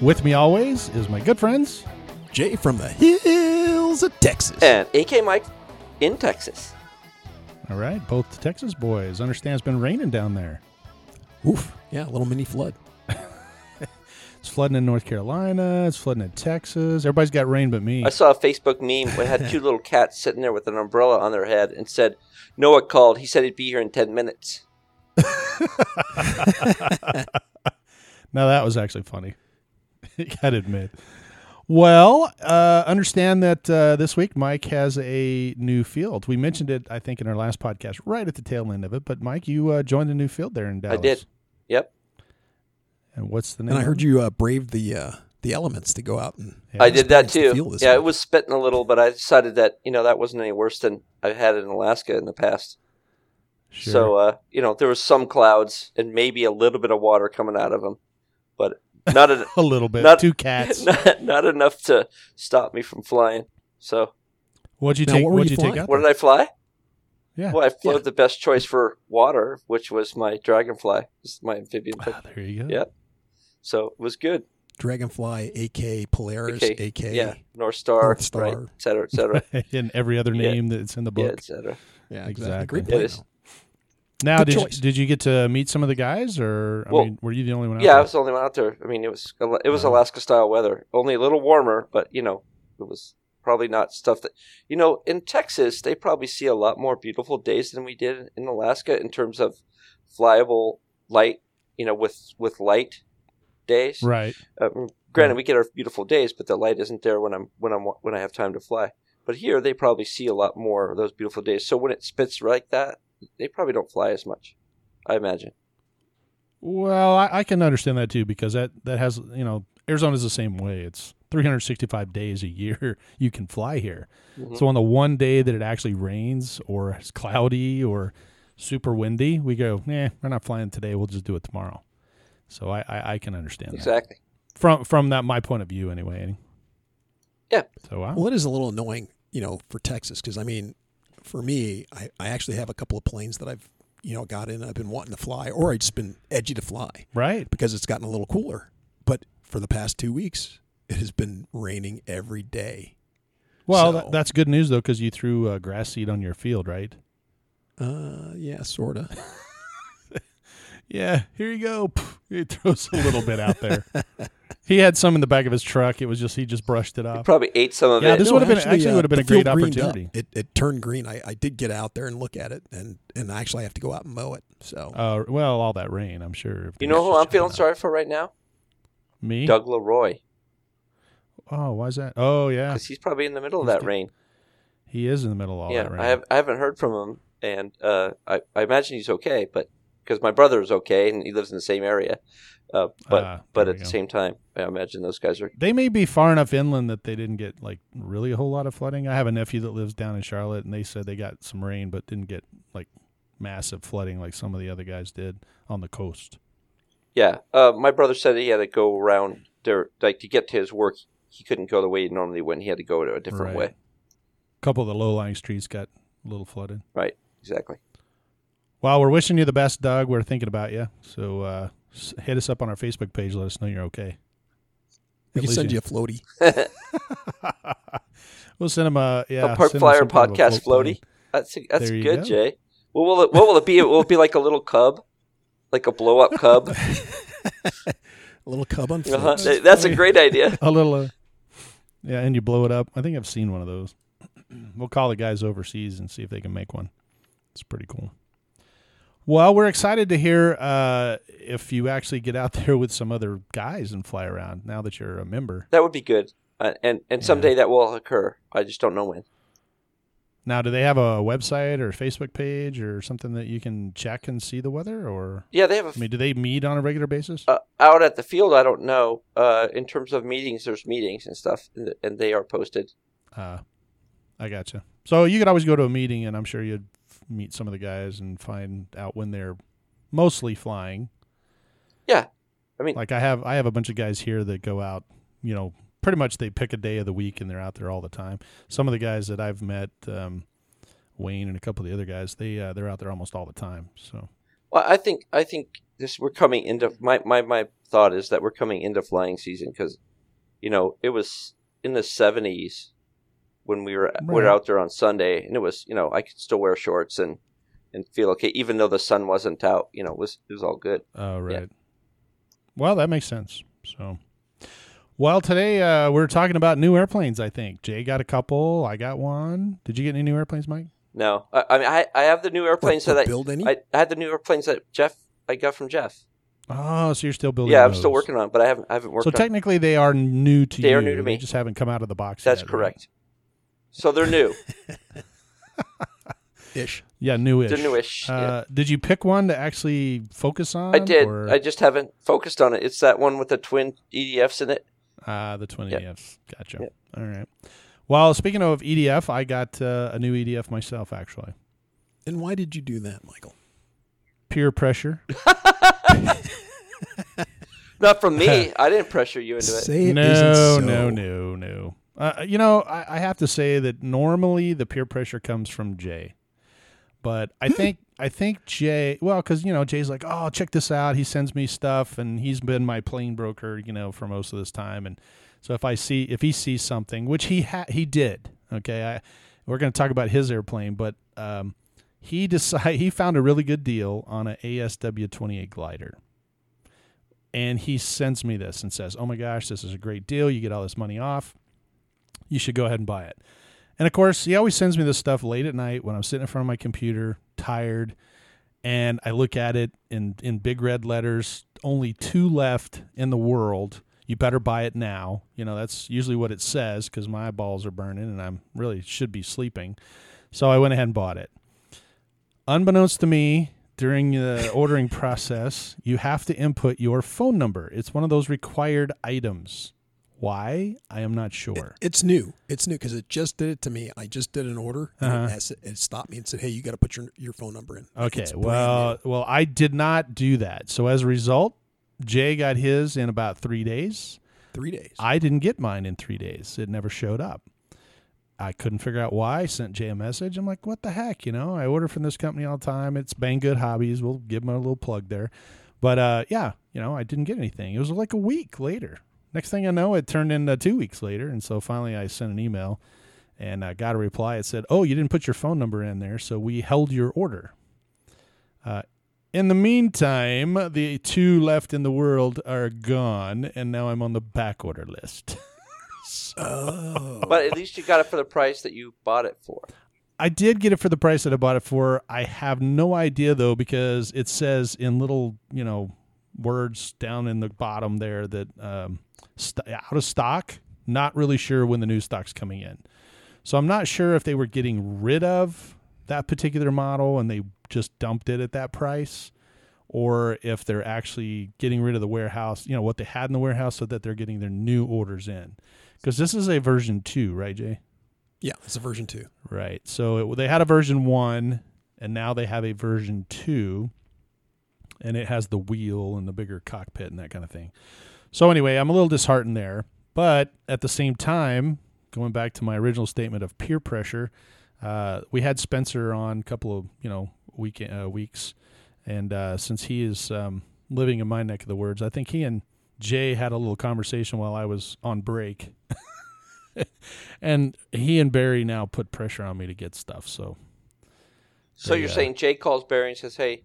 With me always is my good friends. Jay from the hills of Texas. and AK Mike in Texas. All right, both Texas boys. Understand it's been raining down there. Oof. Yeah, a little mini flood. It's flooding in North Carolina. It's flooding in Texas. Everybody's got rain but me. I saw a Facebook meme where it had two little cats sitting there with an umbrella on their head and said, Noah called. He said he'd be here in 10 minutes. Now that was actually funny. you gotta admit. Well, uh, understand that uh, this week Mike has a new field. We mentioned it, I think, in our last podcast, right at the tail end of it. But Mike, you uh, joined a new field there in Dallas. I did. Yep. And what's the name? And I heard you uh, braved the uh, the elements to go out and Yeah. I did that too. field this Yeah, it was spitting a little, but I decided that, you know, that wasn't any worse than I've had it in Alaska in the past. Sure. So, uh, you know, there was some clouds and maybe a little bit of water coming out of them, but not, a, a little bit. not Two cats. not, not enough to stop me from flying. So, What'd you Now, take? what what'd you you take out? what there? did I fly? Yeah. Well, I flew Yeah. the best choice for water, which was my dragonfly. This my amphibian. Ah, there you go. Yeah. So it was good. Dragonfly, AK Polaris, AK, AK. Yeah, North Star, North Star. right, et cetera, et cetera. and every other Yeah. name that's in the yeah, book. et cetera. Yeah, Exactly. exactly. Great It plane, is. Though. now, Good did you, did you get to meet some of the guys, or I Well, mean, were you the only one out Yeah, I was the only one out there. I mean, it was it was Uh-huh. Alaska style weather, only a little warmer, but you know, it was probably not stuff that you know in Texas they probably see a lot more beautiful days than we did in Alaska in terms of flyable light. You know, with with light days. right. Uh, granted, Right. we get our beautiful days, but the light isn't there when I'm when I'm when I have time to fly. But here, they probably see a lot more of those beautiful days. So when it spits like that, they probably don't fly as much. I imagine. Well, I, I can understand that too because that that has you know Arizona's the same way. It's 365 days a year you can fly here. Mhm. So on the one day that it actually rains or it's cloudy or super windy, we go, eh, we're not flying today. We'll just do it tomorrow. So I, I, I can understand that Exactly. from from that my point of view anyway. Eddie. Yeah. So wow. Well, it is a little annoying, you know, for Texas because I mean, for me, I, I actually have a couple of planes that I've you know got in. I've been wanting to fly, or I've just been edgy to fly right. because it's gotten a little cooler. But for the past two weeks, it has been raining every day. Well, So- that's good news though because you threw uh, grass seed on your field, right? Uh, yeah, sorta. Yeah, here you go. It throws a little bit out there. he had some in the back of his truck. It was just he just brushed it You off. probably ate some of Yeah, it. this would've been- actually would've been uh, a great field greened opportunity. It, it turned green. I, I did get out there and look at it, and and actually I have to go out and mow it. So Uh, well, all that rain, I'm sure. you know who I'm feeling sorry for right now? Me? Doug Leroy, Oh, why's that? Oh, yeah. because he's probably in the middle of that good. rain. He is in the middle of all yeah, that rain. I have I haven't heard from him, and uh, I I imagine he's okay, but because my brother is okay and he lives in the same area, uh, but Ah, but at the go. same time, I imagine those guys are. They may be far enough inland that they didn't get like really a whole lot of flooding. I have a nephew that lives down in Charlotte, and they said they got some rain, but didn't get like massive flooding like some of the other guys did on the coast. Yeah, uh, my brother said he had to go around there, like to get to his work. He couldn't go the way he normally went. He had to go to a different Right. way. A couple of the low lying streets got a little flooded. Right. Exactly. Well, we're wishing you the best, Doug. We're thinking about you. So uh, hit us up on our Facebook page. Let us know you're okay. we At can send you- you a floaty. we'll send him a yeah. a Park send him Flyer some kind of a podcast floaty. plane. That's that's There good, go. Jay. What will it? What will it be? It Will it be like a little cub, like a blow up cub? A little cub on uh-huh. floats. That's a great idea. A little, uh, yeah, and you blow it up. I think I've seen one of those. we'll call the guys overseas and see if they can make one. It's pretty cool. Well, we're excited to hear uh, if you actually get out there with some other guys and fly around now that you're a member. That would be good, uh, and and someday that will occur. I just don't know when. Now, do they have a website or Facebook page or something that you can check and see the weather? Or Yeah, they have a I mean, do they meet on a regular basis? uh, out at the field. I don't know. Uh, in terms of meetings, there's meetings and stuff, and, and they are posted. Uh, I gotcha. So you could always go to a meeting, and I'm sure you'd f- meet some of the guys and find out when they're mostly flying. Yeah, I mean, Like I have, I have a bunch of guys here that go out. You know, pretty much they pick a day of the week and they're out there all the time. Some of the guys that I've met, um, Wayne and a couple of the other guys, they uh, they're out there almost all the time. So well, I think I think this we're coming into my my my thought is that we're coming into flying season because, you know, it was in the 70s when we were we were out there on Sunday, and it was you know I could still wear shorts and and feel okay even though the sun wasn't out. You know, it was it was all good. Oh, right. Well, that makes sense. So, well, today uh, we're talking about new airplanes. I think Jay got a couple. I got one. Did you get any new airplanes, Mike? No, I, I mean I I have the new airplanes What, that I, build any? I I had the new airplanes that Jeff I got from Jeff. Oh, so you're still building? Yeah, I'm still working on, it, but I haven't I haven't worked So on. technically, they are new to They you. are new to They me. just haven't come out of the box. That's yet, right? correct. So they're new. Ish. Yeah, newish. They're newish. yeah. Uh, Did you pick one to actually focus on? I did. Or, I just haven't focused on it. It's that one with the twin EDFs in it. Ah, the twin Yep. EDFs. Gotcha. Yep. All right. Well, speaking of EDF, I got uh, a new EDF myself, actually. And why did you do that, Michael? Peer pressure. Not from me. I didn't pressure you into it. Say it no, isn't so. no, no, no. Uh, you know, I, I have to say that normally the peer pressure comes from Jay, but I think I think Jay. Well, because you know Jay's like, oh, check this out. He sends me stuff, and he's been my plane broker, you know, for most of this time. And so if I see if he sees something, which he ha- he did, okay, I we're going to talk about his airplane, but um, he decide he found a really good deal on an ASW twenty eight glider and he sends me this and says, "Oh my gosh, this is a great deal. You get all this money off. You should go ahead and buy it." And of course, he always sends me this stuff late at night when I'm sitting in front of my computer, tired, and I look at it in in big red letters, only two left in the world. You better buy it now. You know, that's usually what it says because my eyeballs are burning and I'm really should be sleeping. So I went ahead and bought it. Unbeknownst to me, during the ordering process, you have to input your phone number. It's one of those required items. Why? I am not sure. It's new. It's new because it just did it to me. I just did an order and Uh-huh. it, it stopped me and said, "Hey, you got to put your your phone number in." Okay. it's Well, well, I did not do that. So as a result, Jay got his in about three days. three days. I didn't get mine in three days. It never showed up. I couldn't figure out why. I sent Jay a message. I'm like, what the heck? You know, I order from this company all the time. It's Banggood Hobbies. We'll give them a little plug there. But uh, yeah, you know, I didn't get anything. It was like a week later. Next thing I know, it turned into two weeks later. And so finally I sent an email and I got a reply. It said, oh, you didn't put your phone number in there. So we held your order. Uh, in the meantime, the two left in the world are gone, and now I'm on the back order list. oh, But at least you got it for the price that you bought it for. I did get it for the price that I bought it for. I have no idea though because it says in little, you know, words down in the bottom there that um, st- out of stock. Not really sure when the new stock's coming in. So I'm not sure if they were getting rid of that particular model and they just dumped it at that price or if they're actually getting rid of the warehouse, you know, what they had in the warehouse so that they're getting their new orders in. Because this is a version 2, right, Jay? yeah, it's a version two. Right. So it, they had a version one, and now they have a version two, and it has the wheel and the bigger cockpit and that kind of thing. So anyway, I'm a little disheartened there, but at the same time, going back to my original statement of peer pressure, uh, we had Spencer on a couple of you know week uh, weeks, and uh, since he is um, living in my neck of the woods, I think he and Jay had a little conversation while I was on break. and he and Barry now put pressure on me to get stuff. So So They, you're uh, saying Jay calls Barry and says, "Hey,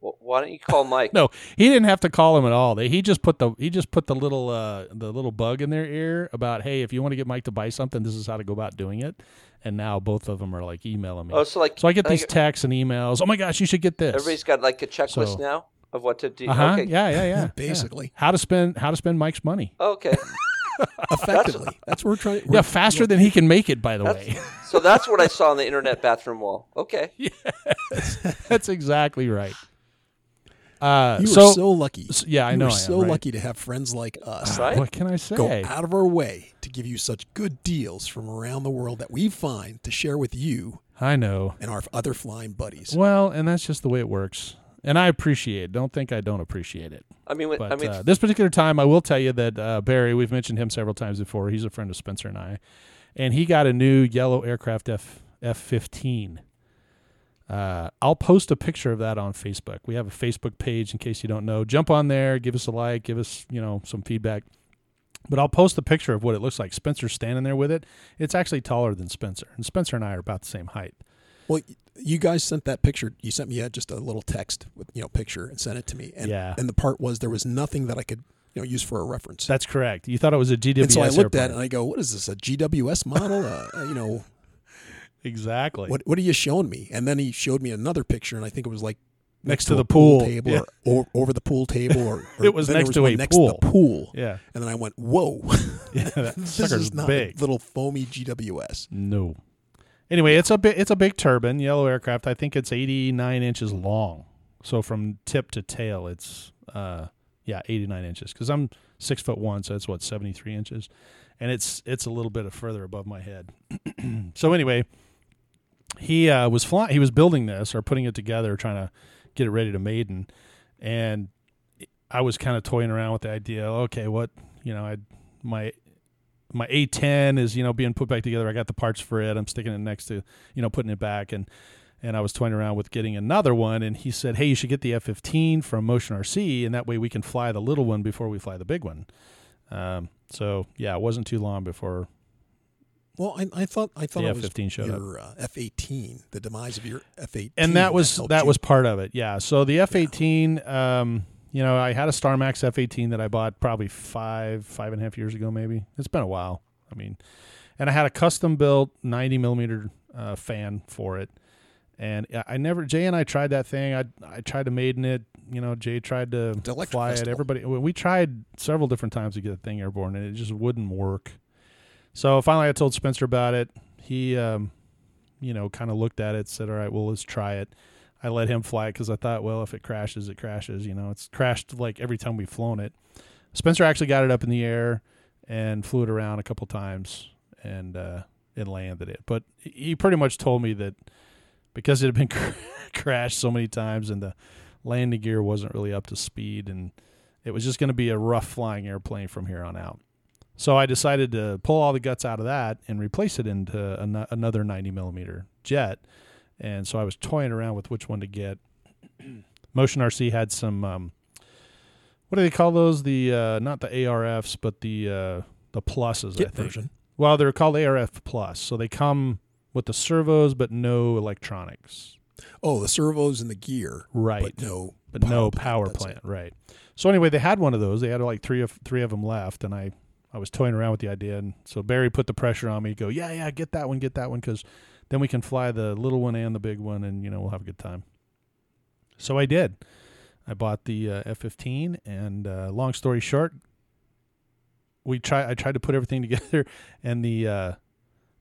wh- why don't you call Mike?" no, he didn't have to call him at all. He just put the he just put the little uh, the little bug in their ear about hey, if you want to get Mike to buy something, this is how to go about doing it. And now both of them are like emailing me. Oh, so like so I get like these texts and emails. Oh my gosh, you should get this. everybody's got like a checklist So- now of what to do. uh huh. Okay. Yeah, yeah, yeah. Basically. yeah. how to spend how to spend Mike's money. Okay. effectively. That's what we're trying. Yeah, we're- faster than he can make it. By the way, so that's what I saw on the internet bathroom wall. Okay. that's exactly right. Uh, You so, are so lucky. s- yeah, I You know are I am, so right? lucky to have friends like us. Right? what can I say? Go out of our way to give you such good deals from around the world that we find to share with you I know. and our other flying buddies. Well, and that's just the way it works. And I appreciate it. Don't think I don't appreciate it. I mean, But I mean, uh, this particular time, I will tell you that uh, Barry, we've mentioned him several times before. He's a friend of Spencer and I, and he got a new yellow aircraft F F fifteen. Uh, I'll post a picture of that on Facebook. We have a Facebook page in case you don't know. Jump on there, give us a like, give us you know some feedback. But I'll post a picture of what it looks like. Spencer's standing there with it. It's actually taller than Spencer, and Spencer and I are about the same height. Well, you guys sent that picture. You sent me uh, just a little text with you know picture and sent it to me. And, Yeah. And the part was there was nothing that I could you know use for a reference. That's correct. You thought it was a GWS and so I looked airplane. at it and I go, "What is this? A GWS model? uh, you know, exactly. what what are you showing me?" And then he showed me another picture, and I think it was like Next to a the pool. table Yeah. or, or over the pool table, or, or It was next to a next To pool. the pool. Yeah. And then I went, "Whoa, Yeah, that this sucker's is not big. a little foamy GWS." No. Anyway, it's a bit it's a big turbine, yellow aircraft. I think it's 89 inches long. So from tip to tail, it's uh yeah, 89 inches. Because I'm six foot one, so that's what 73 inches, and it's it's a little bit of further above my head. so anyway, he uh, was flying. He was building this or putting it together, trying to get it ready to maiden, and I was kind of toying around with the idea. Okay, what you know, I my my A10 is you know being put back together. I got the parts for it. I'm sticking it next to you know putting it back and and I was toying around with getting another one. And he said, "Hey, you should get the F15 from Motion RC, and that way we can fly the little one before we fly the big one." Um, so yeah, it wasn't too long before Well, I, I thought I thought the it was F15 showed your uh, F-18, the demise of your F-18, and that was helped that was part of it. Yeah. So the F eighteen, um, you know, I had a StarMax F eighteen that I bought probably five five and a half years ago. Maybe it's been a while. I mean, and I had a custom built ninety millimeter uh, fan for it. And I never Jay and I tried that thing. I I tried to maiden it. You know, Jay tried to fly it. Everybody, we tried several different times to get the thing airborne, and it just wouldn't work. So finally, I told Spencer about it. He, um, you know, kind of looked at it, said, "All right, well, let's try it." I let him fly it because I thought, well, if it crashes, it crashes. You know, it's crashed like every time we've flown it. Spencer actually got it up in the air and flew it around a couple times and uh, and landed it. But he pretty much told me that because it had been cr- crashed so many times and the landing gear wasn't really up to speed and it was just going to be a rough flying airplane from here on out. So I decided to pull all the guts out of that and replace it into an- another 90 millimeter jet. And so I was toying around with which one to get. Motion RC had some, um, what do they call those? The uh, not the ARFs, but the uh, the pluses. I think. version. Well, they're called ARF Plus, so they come with the servos but no electronics. Oh, the servos and the gear, Right. but no, but no power that's plant, right? So anyway, they had one of those. They had like three of three of them left, and I I was toying around with the idea, and so Barry put the pressure on me. Go, yeah, yeah, get that one, get that one, because then we can fly the little one and the big one, and you know we'll have a good time. So I did. I bought the uh, F-15, and uh, long story short, we try. I tried to put everything together, and the uh,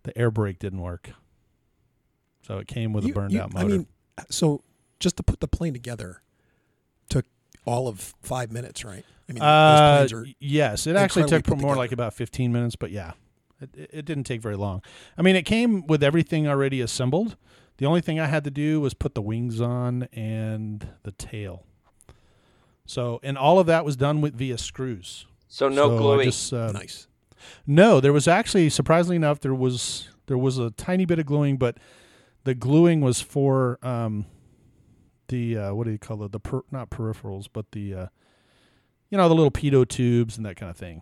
the air brake didn't work. So it came with You- a burned you- out motor. I mean, so just to put the plane together all of five minutes, right? I mean, Uh, those planes are yes, it actually took more together. like about 15 minutes, but yeah, it, it it didn't take very long. I mean, it came with everything already assembled. The only thing I had to do was put the wings on and the tail. So, and all of that was done with via screws. So no So I gluing. just, uh, nice. no, there was actually surprisingly enough there was there was a tiny bit of gluing, but the gluing was for um, the uh, what do you call it? The per, not peripherals, but the uh, you know the little pitot tubes and that kind of thing.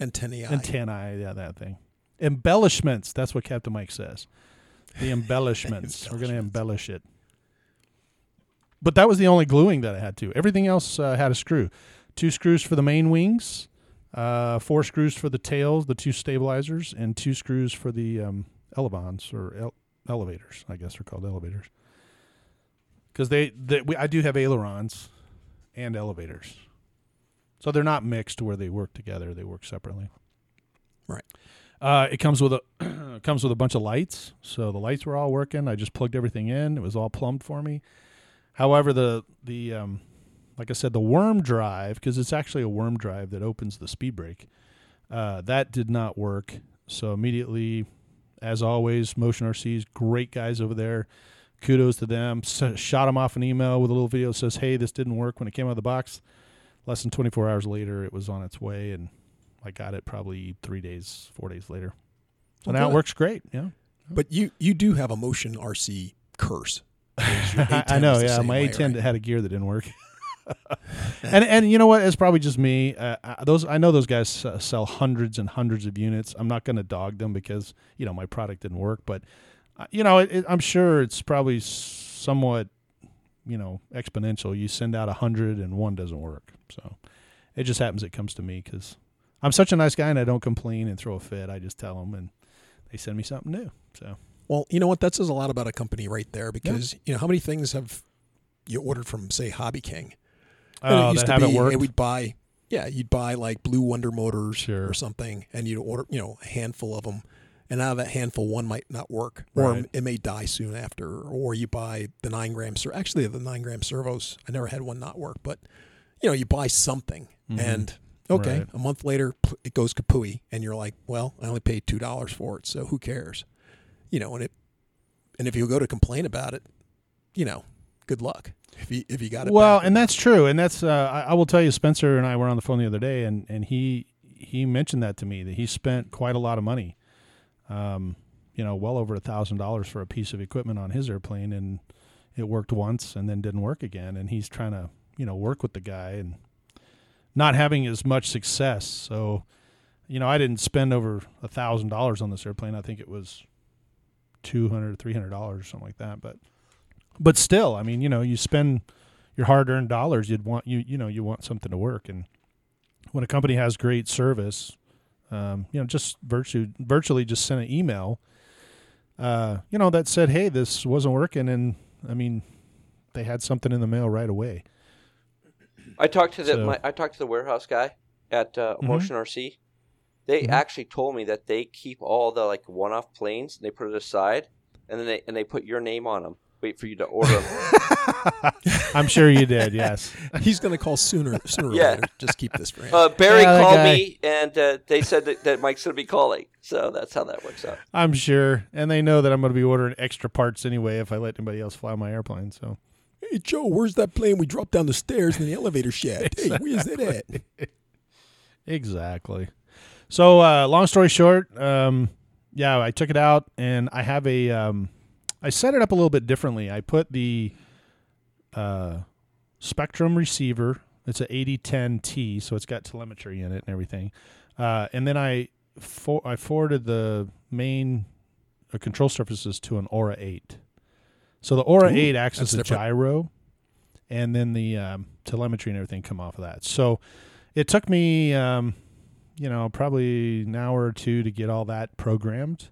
Antennae. Antennae, yeah, that thing. Embellishments. That's what Captain Mike says. The embellishments. We're going to embellish it. But that was the only gluing that I had to. Everything else uh, had a screw. Two screws for the main wings, uh, four screws for the tails, the two stabilizers, and two screws for the um, elevons or ele- elevators. I guess they're called elevators. Because they, they we, I do have ailerons and elevators. So they're not mixed where they work together. They work separately. Right. Uh, it comes with a it comes with a bunch of lights. So the lights were all working. I just plugged everything in. It was all plumbed for me. However, the the um, like I said, the worm drive because it's actually a worm drive that opens the speed brake. Uh, that did not work. So immediately, as always, Motion RC's great guys over there. Kudos to them. S- shot them off an email with a little video that says, "Hey, this didn't work when it came out of the box." Less than 24 hours later, it was on its way, and I got it probably three days, four days later. So Well, now it works great. Yeah, But you you do have a motion RC curse. I A10 know. Yeah, my way, A10 right? had a gear that didn't work. and and you know what? It's probably just me. Uh, I- those I know those guys uh, sell hundreds and hundreds of units. I'm not going to dog them because you know my product didn't work, but Uh, you know it, it, I'm sure it's probably somewhat you know exponential. You send out a hundred and one doesn't work, so it just happens. It comes to me because I'm such a nice guy and I don't complain and throw a fit. I just tell them and they send me something new. So Well, you know what? That says a lot about a company right there because you know how many things have you ordered from say Hobby King? Uh, and oh, that haven't be, worked. hey, we'd buy, yeah, you'd buy like Blue Wonder Motors Sure. or something, and you'd order, you know, a handful of them, and out of that handful, one might not work, or Right. it may die soon after, or you buy the nine gram. Ser- Actually, the nine gram servos, I never had one not work, but you know, you buy something, Mhm. and okay, Right. a month later, it goes kapooey, and you're like, well, I only paid two dollars for it, so who cares, you know? And it, and if you go to complain about it, you know, good luck if you if you got it. well, back. and that's true, and that's uh, I, I will tell you, Spencer and I were on the phone the other day, and and he he mentioned that to me that he spent quite a lot of money, um, you know, well over a thousand dollars for a piece of equipment on his airplane, and it worked once and then didn't work again, and he's trying to you know work with the guy and not having as much success. So, you know, I didn't spend over a thousand dollars on this airplane. I think it was two hundred, three hundred dollars, or something like that, but but still, I mean, you know, you spend your hard-earned dollars, you'd want you you know you want something to work, and when a company has great service, um, you know, just virtually virtually just sent an email, uh, you know, that said, hey, this wasn't working, and I mean, they had something in the mail right away. I talked to the So- my, I talked to the warehouse guy at uh, Mhm. Motion RC. They Mhm. actually told me that they keep all the like one-off planes and they put it aside, and then they and they put your name on them. Wait for you to order them. I'm sure you did, yes. He's going to call sooner sooner or Yeah. later. Just keep this for him. Uh, Barry Yeah, called me, and uh, they said that, that Mike's going to be calling. So that's how that works out. I'm sure, and they know that I'm going to be ordering extra parts anyway if I let anybody else fly my airplane. So hey Joe, where's that plane we dropped down the stairs in the elevator shaft? Hey, where's that at? Exactly. So, uh, long story short, um, yeah, I took it out and I have a, um, I set it up a little bit differently. I put the uh, Spektrum receiver. It's a 8010T, so it's got telemetry in it and everything. Uh, and then I for, I forwarded the main uh, control surfaces to an Aura 8. So the Aura Ooh, 8 acts as a different. gyro, and then the um, telemetry and everything come off of that. So it took me, um, you know, probably an hour or two to get all that programmed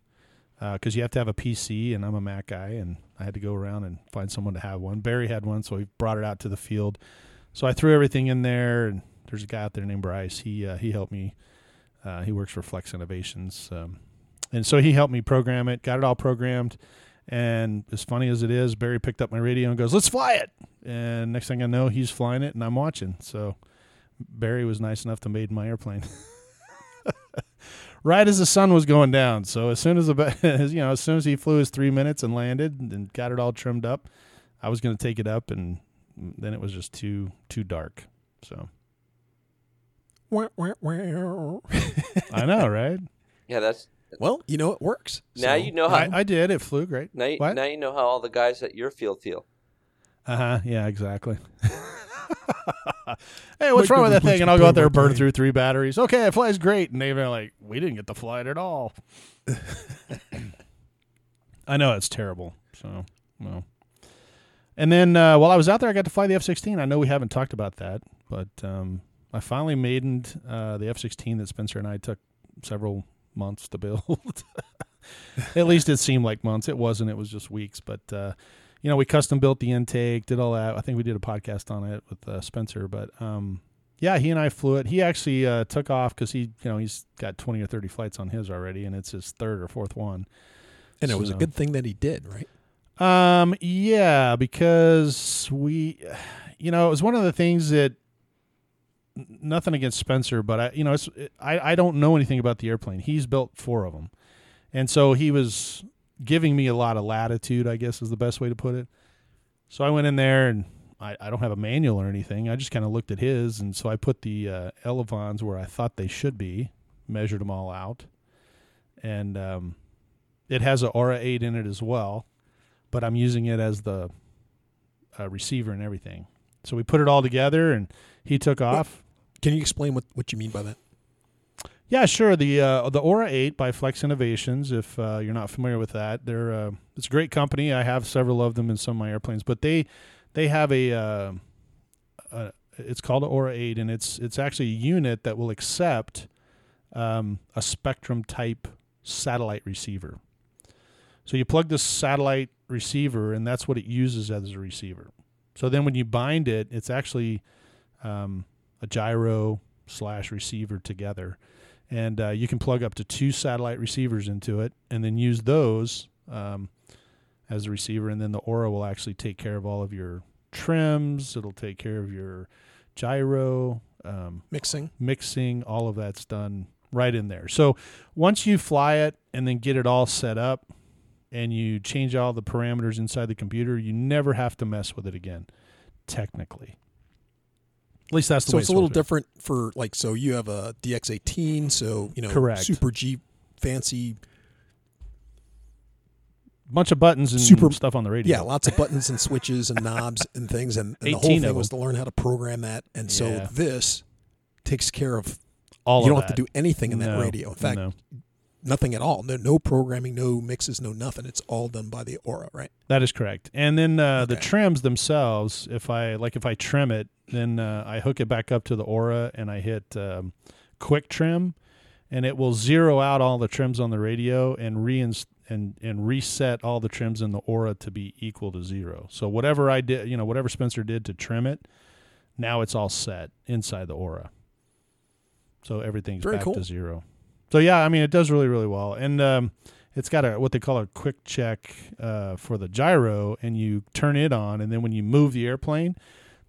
because you have to have a PC, and I'm a Mac guy, and I had to go around and find someone to have one. Barry had one, so we brought it out to the field. So I threw everything in there, and there's a guy out there named Bryce. He uh, he helped me. Uh, he works for Flex Innovations, um, and so he helped me program it. Got it all programmed, and as funny as it is, Barry picked up my radio and goes, "Let's fly it!" And next thing I know, he's flying it, and I'm watching. So Barry was nice enough to made my airplane. right as the sun was going down. So as soon as the as, you know, as soon as he flew his three minutes and landed and got it all trimmed up, I was going to take it up, and then it was just too too dark. So. I know, right? Yeah, that's well, you know it works. now So, you know how I, I did. It flew great. now, you, now you know how all the guys at your field feel. Uh huh. Yeah, exactly. hey, what's Mike wrong with that thing? And I'll go out there and burn through three batteries. Okay, it flies great. And they're like, we didn't get the flight at all. I know it's terrible. So, well. And then uh, while I was out there, I got to fly the F 16. I know we haven't talked about that, but um, I finally maidened uh, the F 16 that Spencer and I took several months to build. At least it seemed like months. It wasn't, it was just weeks. But, uh, you know, we custom built the intake, did all that. I think we did a podcast on it with uh, Spencer, but um, Yeah, he and I flew it. He actually uh, took off because he, you know, he's got twenty or thirty flights on his already, and it's his third or fourth one. And it was a good thing that he did, right? Um, yeah, because we, you know, it was one of the things that nothing against Spencer, but I, you know, it's I I don't know anything about the airplane. He's built four of them, and so he was giving me a lot of latitude. I guess is the best way to put it. So I went in there and. I, I don't have a manual or anything. I just kind of looked at his, and so I put the uh, elevons where I thought they should be, measured them all out, and um, it has a Aura eight in it as well but I'm using it as the uh, receiver and everything. So we put it all together, and he took off. Can you explain what, what you mean by that? Yeah, sure. The uh, the Aura Eight by Flex Innovations. If uh, you're not familiar with that, they're uh, it's a great company. I have several of them in some of my airplanes, but they they have a, uh, a it's called Aura Eight, and it's it's actually a unit that will accept um, a Spektrum type satellite receiver. So you plug this satellite receiver, and that's what it uses as a receiver. So then when you bind it, it's actually um, a gyro slash receiver together, and uh, you can plug up to two satellite receivers into it, and then use those um, as a receiver, and then the Aura will actually take care of all of your trims. It'll take care of your gyro. Um, Mixing. mixing, all of that's done right in there. So once you fly it and then get it all set up and you change all the parameters inside the computer, you never have to mess with it again, technically. At least that's the So way it's a little different for like so you have a DX18, so you know Correct. super G fancy Bunch of buttons and Super- stuff on the radio. Yeah, lots of buttons and switches and knobs and things, and, and the 18 whole thing was to learn how to program that. And so Yeah. this takes care of. all you don't have to do anything in that No, radio. In fact, no. Nothing at all. No, no programming, no mixes, no nothing. It's all done by the Aura, right? That is correct. And then uh, the trims themselves, if I like, if I trim it, then uh, I hook it back up to the Aura and I hit um, Quick Trim, and it will zero out all the trims on the radio and reinst- and and reset all the trims in the Aura to be equal to zero. So whatever I did, you know, whatever Spencer did to trim it, now it's all set inside the Aura. So everything's Very back cool. to zero. So yeah, I mean, it does really really well, and um, it's got a what they call a quick check uh, for the gyro, and you turn it on, and then when you move the airplane,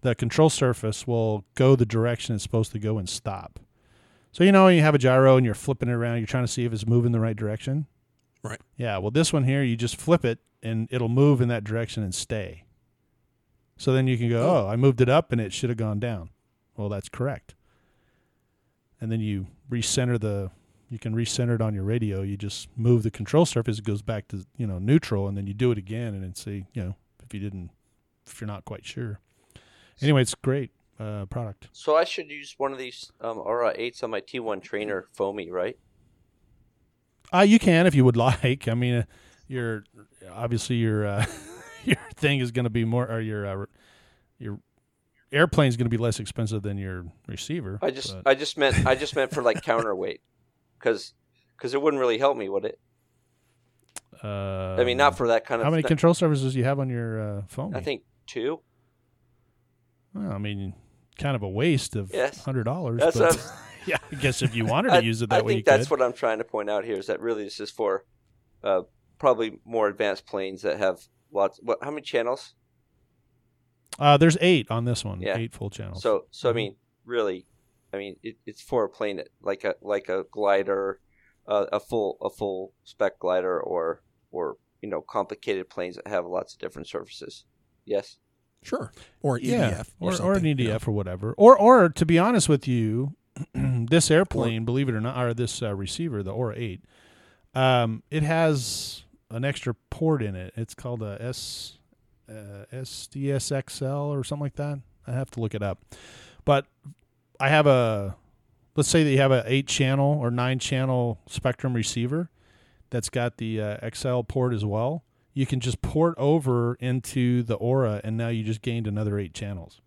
the control surface will go the direction it's supposed to go and stop. So you know you have a gyro and you're flipping it around, you're trying to see if it's moving the right direction. Right. Yeah. Well, this one here, you just flip it and it'll move in that direction and stay. So then you can go, Oh. oh, I moved it up and it should have gone down. Well, that's correct. And then you recenter the you can recenter it on your radio. You just move the control surface, it goes back to you know neutral, and then you do it again, and then see you know if you didn't if you're not quite sure. Anyway, it's great uh, product. So I should use one of these um, Aura 8s on my T1 trainer foamy, right? Uh, you can if you would like. I mean, uh, your obviously your uh, your thing is going to be more, or your uh, your airplane is going to be less expensive than your receiver. I just but- I just meant I just meant for like counterweight, because because it wouldn't really help me, would it? uh, I mean, not for that kind of. how many thi- control surfaces do you have on your uh, phone? I think two. Well, I mean, kind of a waste of Yes. hundred dollars. That's but yeah, I guess if you wanted I, to use it I that way, you think that's could. what I'm trying to point out here is that really this is for uh, probably more advanced planes that have lots. What? How many channels? uh, there's eight on this one. Yeah. Eight full channels. So so I Mhm. mean, really, I mean it, it's for a plane like a like a glider, uh, a full a full spec glider, or or you know complicated planes that have lots of different surfaces. Yes. Sure. Or an yeah, EDF. or, or, an EDF you know. or whatever. Or or to be honest with you, this airplane, believe it or not, or this uh, receiver, the Aura Eight, um, it has an extra port in it. It's called a S uh, SDSXL or something like that. I have to look it up. But I have a let's say that you have a eight channel or nine channel Spektrum receiver that's got the uh, XL port as well. You can just port over into the Aura, and now you just gained another eight channels.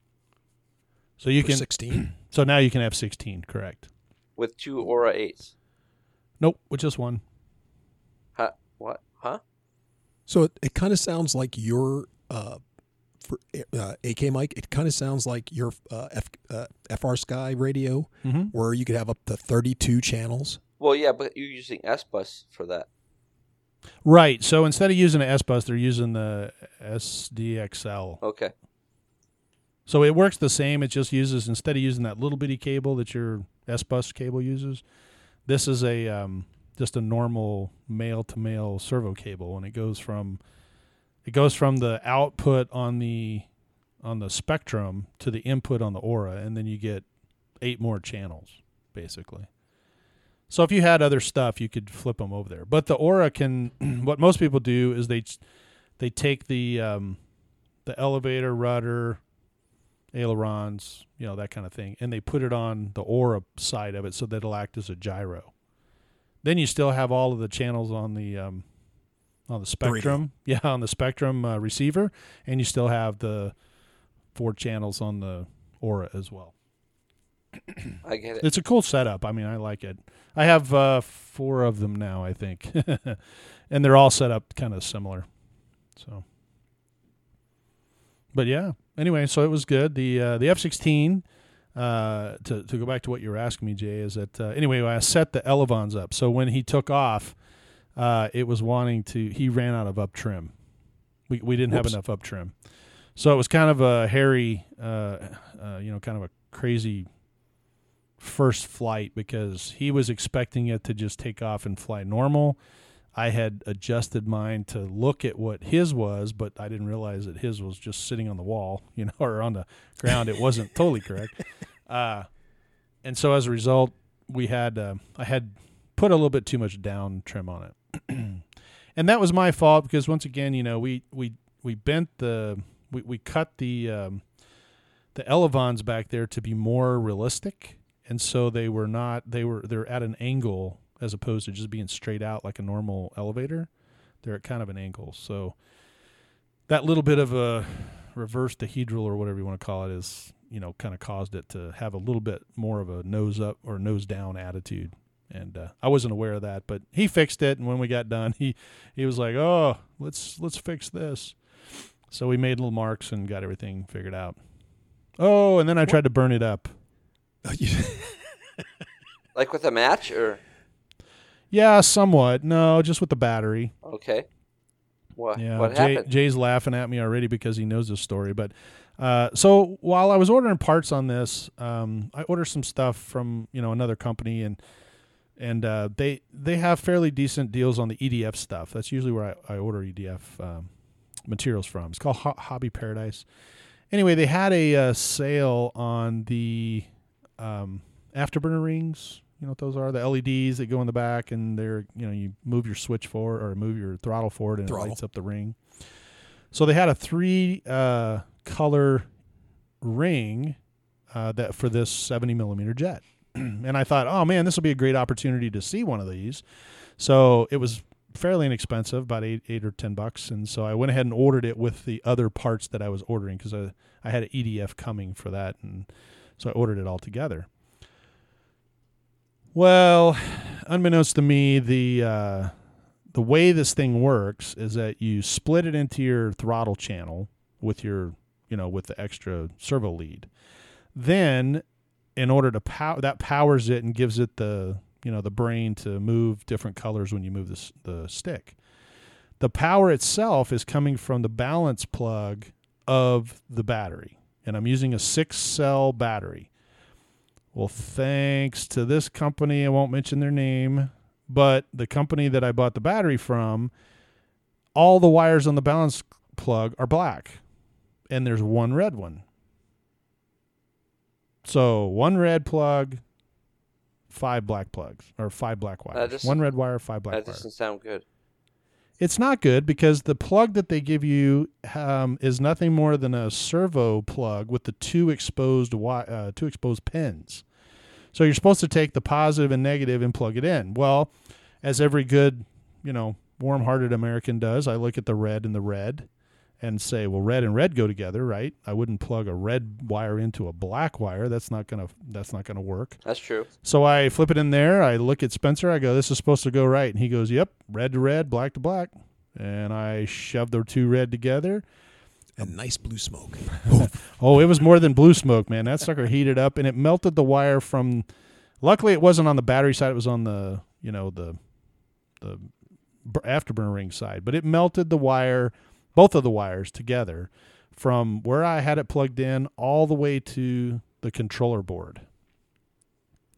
So you For can 16. so now you can have sixteen. Correct? With two Aura eights. Nope, with just one. Huh? What? Huh? So it, it kind of sounds like your uh, for uh, AK mic, it kind of sounds like your uh, F, uh, FrSky radio, Mm-hmm. where you could have up to 32 channels. Well, yeah, but you're using S bus for that. Right. So instead of using an S bus, they're using the SDXL. Okay. So it works the same. It just uses instead of using that little bitty cable that your S bus cable uses, this is a um, just a normal male to male servo cable, and it goes from it goes from the output on the on the Spektrum to the input on the aura, and then you get eight more channels basically. So if you had other stuff, you could flip them over there. But the aura can. what most people do is they they take the um, the elevator rudder ailerons, you know, that kind of thing. And they put it on the aura side of it so that it'll act as a gyro. Then you still have all of the channels on the um, on the Spektrum, yeah, on the Spektrum uh, receiver, and you still have the four channels on the aura as well. I get it. It's a cool setup. I mean, I like it. I have uh, four of them now, I think, and they're all set up kind of similar. So, but yeah. Anyway, so it was good. The uh, the F sixteen. Uh, to to go back to what you were asking me, Jay, is that uh, anyway? I set the elevons up, so when he took off, uh, it was wanting to. He ran out of up trim. We we didn't Whoops. have enough up trim, so it was kind of a hairy, uh, uh, you know, kind of a crazy first flight because he was expecting it to just take off and fly normal. I had adjusted mine to look at what his was, but I didn't realize that his was just sitting on the wall, you know, or on the ground. It wasn't totally correct. Uh, and so as a result, we had uh, I had put a little bit too much down trim on it, and that was my fault because once again, you know, we we we bent the we we cut the um, the elevons back there to be more realistic, and so they were not they were they're at an angle as opposed to just being straight out like a normal elevator. They're at kind of an angle, so that little bit of a reverse dihedral or whatever you want to call it is you know kind of caused it to have a little bit more of a nose up or nose down attitude and uh, I wasn't aware of that but he fixed it. And when we got done he he was like oh let's let's fix this. So we made little marks and got everything figured out. Oh and then I tried to burn it up. Like with a match, or? Yeah somewhat. No just with the battery. Okay. What Yeah, what Jay, happened? Jay's laughing at me already because he knows this story. But uh, so while I was ordering parts on this, um, I ordered some stuff from you know another company, and and uh, they they have fairly decent deals on the EDF stuff. That's usually where I, I order EDF um, materials from. It's called Ho- Hobby Paradise. Anyway, they had a uh, sale on the um, afterburner rings. You know what those are? The LEDs that go in the back, and they're you know you move your switch forward or move your throttle forward, and Throttle. it lights up the ring. So they had a three uh, color ring uh, that for this seventy millimeter jet, and I thought, oh man, this will be a great opportunity to see one of these. So it was fairly inexpensive, about eight eight or ten bucks, and so I went ahead and ordered it with the other parts that I was ordering because I I had an EDF coming for that, and so I ordered it all together. Well, unbeknownst to me, the uh, the way this thing works is that you split it into your throttle channel with your you know with the extra servo lead. Then, in order to power that powers it and gives it the you know the brain to move different colors when you move the the stick. The power itself is coming from the balance plug of the battery, and I'm using a six cell battery. Well, thanks to this company, I won't mention their name, but the company that I bought the battery from, all the wires on the balance plug are black, and there's one red one. So one red plug, five black plugs, or five black wires. one red wire, five black that wires. doesn't sound good. It's not good because the plug that they give you um, is nothing more than a servo plug with the two exposed wi- uh, two exposed pins. So you're supposed to take the positive and negative and plug it in. Well, as every good, you know, warm-hearted American does, I look at the red and the red and say, well, red and red go together, right? I wouldn't plug a red wire into a black wire. That's not gonna that's not gonna work. That's true. So I flip it in there. I look at Spencer. I go, "This is supposed to go right," and he goes, "Yep, red to red, black to black." And I shove the two red together, and nice blue smoke. Oh, it was more than blue smoke, man. That sucker heated up and it melted the wire from. Luckily, it wasn't on the battery side. It was on the you know the the afterburner ring side, but it melted the wire, both of the wires together, from where I had it plugged in all the way to the controller board.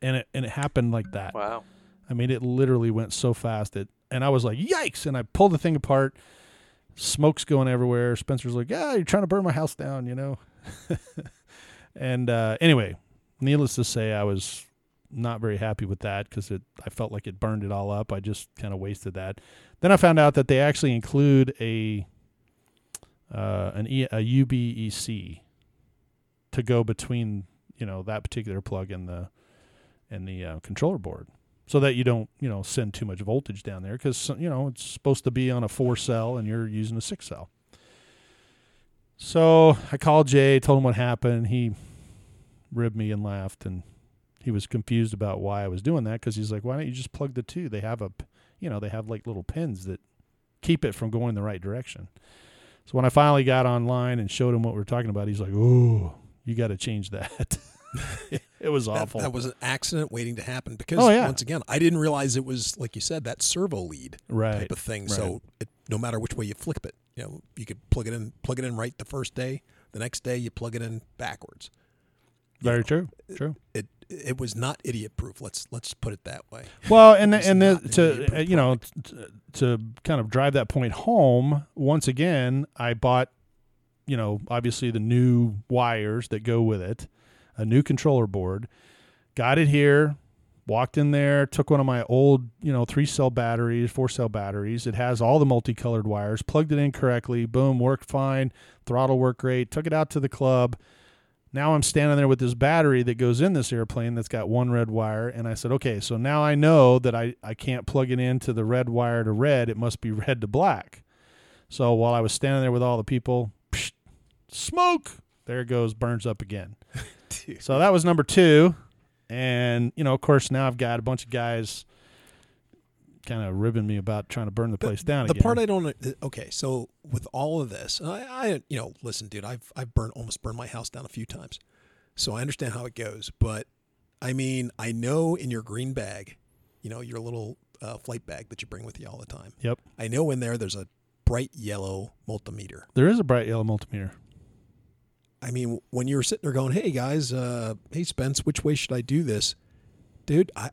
And it and it happened like that. Wow. I mean, it literally went so fast that, and I was like, "Yikes!" And I pulled the thing apart. Smoke's going everywhere. Spencer's like, "Yeah, you're trying to burn my house down," you know. and uh, anyway, needless to say, I was not very happy with that because it. I felt like it burned it all up. I just kind of wasted that. Then I found out that they actually include a uh, an e, a UBEC to go between you know that particular plug and the and the uh, controller board so that you don't you know send too much voltage down there because you know it's supposed to be on a four cell and you're using a six cell. So i called jay told him what happened. He ribbed me and laughed and he was confused about why i was doing that because he's like why don't you just plug the two? They have a, you know they have like little pins that keep it from going the right direction so when i finally got online and showed him what we are talking about he's like oh you got to change that it was That, awful that was an accident waiting to happen because Oh, yeah. once again, I didn't realize it was like you said that servo lead right type of thing. right. So it, no matter which way you flip it, you know, you could plug it in, plug it in right the first day. The next day, you plug it in backwards. Very know, true true It it was not idiot proof. Let's let's put it that way. Well, and and the, to uh, you know t- to kind of drive that point home once again, I bought you know obviously the new wires that go with it, a new controller board, got it here, walked in there, took one of my old you know three cell batteries, four cell batteries. It has all the multicolored wires, plugged it in correctly, boom, worked fine, throttle worked great. Took it out to the club. Now I'm standing there with this battery that goes in this airplane that's got one red wire. And I said, okay, so now I know that I, I can't plug it into the red wire to red. It must be red to black. So while I was standing there with all the people, psh, smoke, there it goes, burns up again. so that was number two. And, you know, of course, now I've got a bunch of guys kind of ribbing me about trying to burn the place down The again. part I don't uh, okay, so with all of this, I, I you know, listen, dude, I've I've burned almost burned my house down a few times, so I understand how it goes. But I mean, I know in your green bag, you know, your little uh, flight bag that you bring with you all the time. Yep. I know in there there's a bright yellow multimeter. there is a bright yellow multimeter. I mean, when you were sitting there going, "Hey guys, uh, hey Spence, which way should I do this?" Dude, I,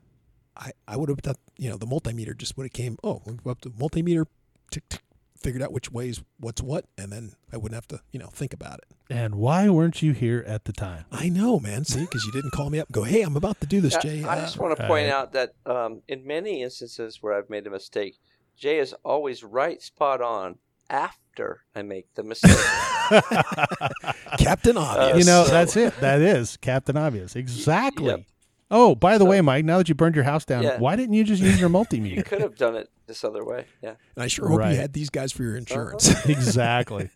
I, I would have done, you know, the multimeter just would have came. Oh, we go up to multimeter, tick, tick, figured out which ways what's what, and then I wouldn't have to, you know, think about it. And why weren't you here at the time? I know, man. See, because you didn't call me up and go, "Hey, I'm about to do this, Jay." I Uh, just want to point Right. out that um, in many instances where I've made a mistake, Jay is always right spot on after I make the mistake. Captain Obvious. you know, so- that's it. That is Captain Obvious. Exactly. Yep. Oh, by the So- way, Mike, now that you burned your house down, Yeah. why didn't you just use your multimeter? you could have done it this other way. Yeah. and I sure hope Right. you had these guys for your uh-huh. insurance. exactly.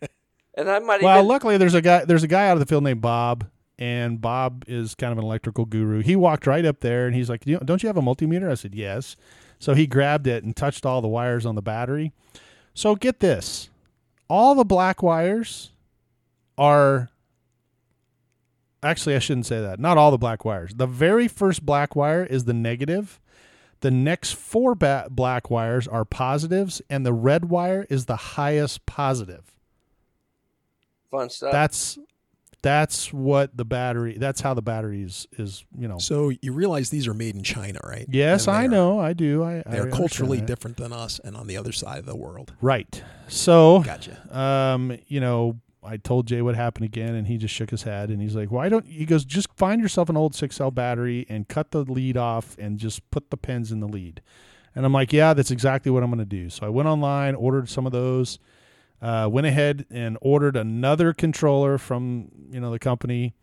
And I might Well, even. luckily there's a guy there's a guy out of the field named Bob, and Bob is kind of an electrical guru. He walked right up there and he's like, "Don't you have a multimeter?" I said, "Yes." So he grabbed it and touched all the wires on the battery. So get this. All the black wires are Actually, I shouldn't say that. Not all the black wires. The very first black wire is the negative. The next four ba- black wires are positives, and the red wire is the highest positive fun stuff. that's that's what the battery that's how the battery is is you know so you realize these are made in China, right? yes i they're- know i do i I They're culturally different than us, and on the other side of the world. right so Gotcha. um you know i told jay what happened again and he just shook his head and he's like why don't he goes just find yourself an old six cell battery and cut the lead off and just put the pins in the lead. And i'm like yeah that's exactly what i'm going to do. So i went online ordered some of those uh, went ahead and ordered another controller from you know the company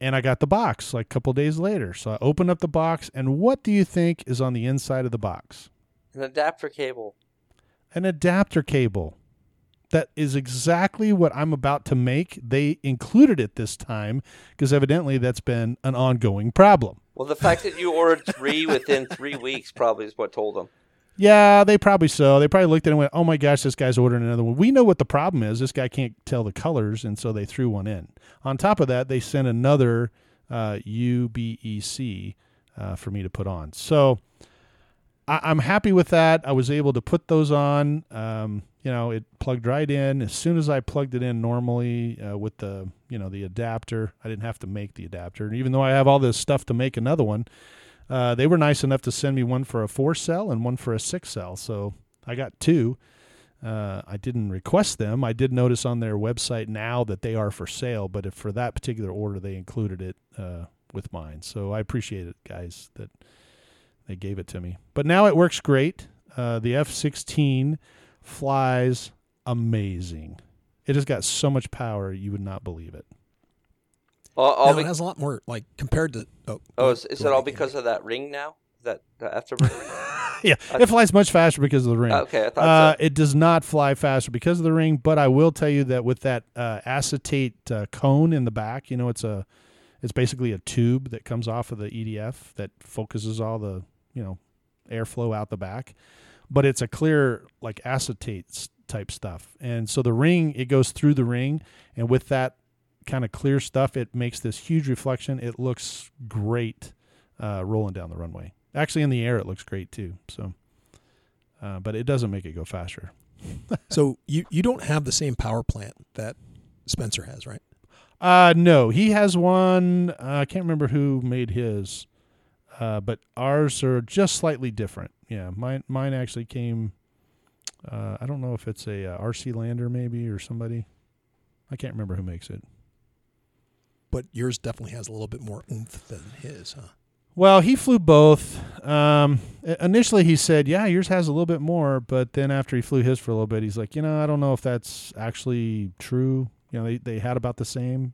and i got the box like a couple days later. So i opened up the box and what do you think is on the inside of the box? An adapter cable. an adapter cable that is exactly what i'm about to make they included it this time because evidently that's been an ongoing problem Well, the fact that you ordered three within three weeks probably is what told them. Yeah, they probably so. They probably looked at it and went, "Oh my gosh, this guy's ordering another one." We know what the problem is. This guy can't tell the colors, and so they threw one in. On top of that, they sent another uh, UBEC uh, for me to put on. So I- I'm happy with that. I was able to put those on. Um, you know, it plugged right in as soon as I plugged it in normally uh, with the you know the adapter. I didn't have to make the adapter, and even though I have all this stuff to make another one. Uh, they were nice enough to send me one for a four cell and one for a six cell. So I got two. Uh, I didn't request them. I did notice on their website now that they are for sale, but for that particular order, they included it uh, with mine. So I appreciate it, guys, that they gave it to me. But now it works great. Uh, the F 16 flies amazing. It has got so much power, you would not believe it. All, all Now, be- it has a lot more like compared to. Oh, oh, is, is it all because of that ring now? That the afterburner? Yeah, it flies much faster because of the ring. okay, I thought Uh, so. it does not fly faster because of the ring, but I will tell you that with that uh, acetate uh, cone in the back, you know, it's a, it's basically a tube that comes off of the EDF that focuses all the, you know, airflow out the back, but it's a clear like acetate type stuff, and so the ring it goes through the ring, and with that kind of clear stuff, it makes this huge reflection. It looks great uh, rolling down the runway. Actually, in the air, it looks great too. So, uh, but it doesn't make it go faster. So you you don't have the same power plant that Spencer has, right? Uh, no, he has one. Uh, I can't remember who made his, uh, but ours are just slightly different. Yeah, mine mine actually came. Uh, I don't know if it's a uh, RC Lander maybe or somebody. I can't remember who makes it. But yours definitely has a little bit more oomph than his, huh? Well, he flew both. Um, initially, he said, "Yeah, yours has a little bit more," but then after he flew his for a little bit, he's like, "You know, I don't know if that's actually true. You know, they they had about the same."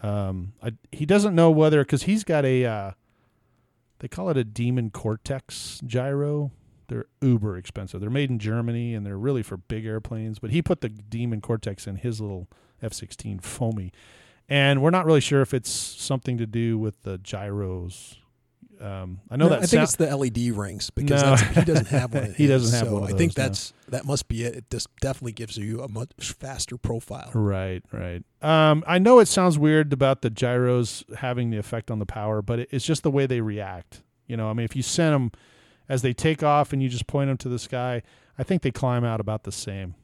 Um, I, he doesn't know whether because he's got a, uh, they call it a Demon Cortex gyro. They're uber expensive. They're made in Germany and they're really for big airplanes. But he put the Demon Cortex in his little F-16 foamy, and we're not really sure if it's something to do with the gyros. Um, I know No, that I think sound- it's the LED rings because No. that's, he doesn't have one. He doesn't have so one I think those, no. that's that must be it. It just definitely gives you a much faster profile. Right, right. Um, I know it sounds weird about the gyros having the effect on the power, but it, it's just the way they react. You know, I mean, if you send them as they take off and you just point them to the sky, I think they climb out about the same.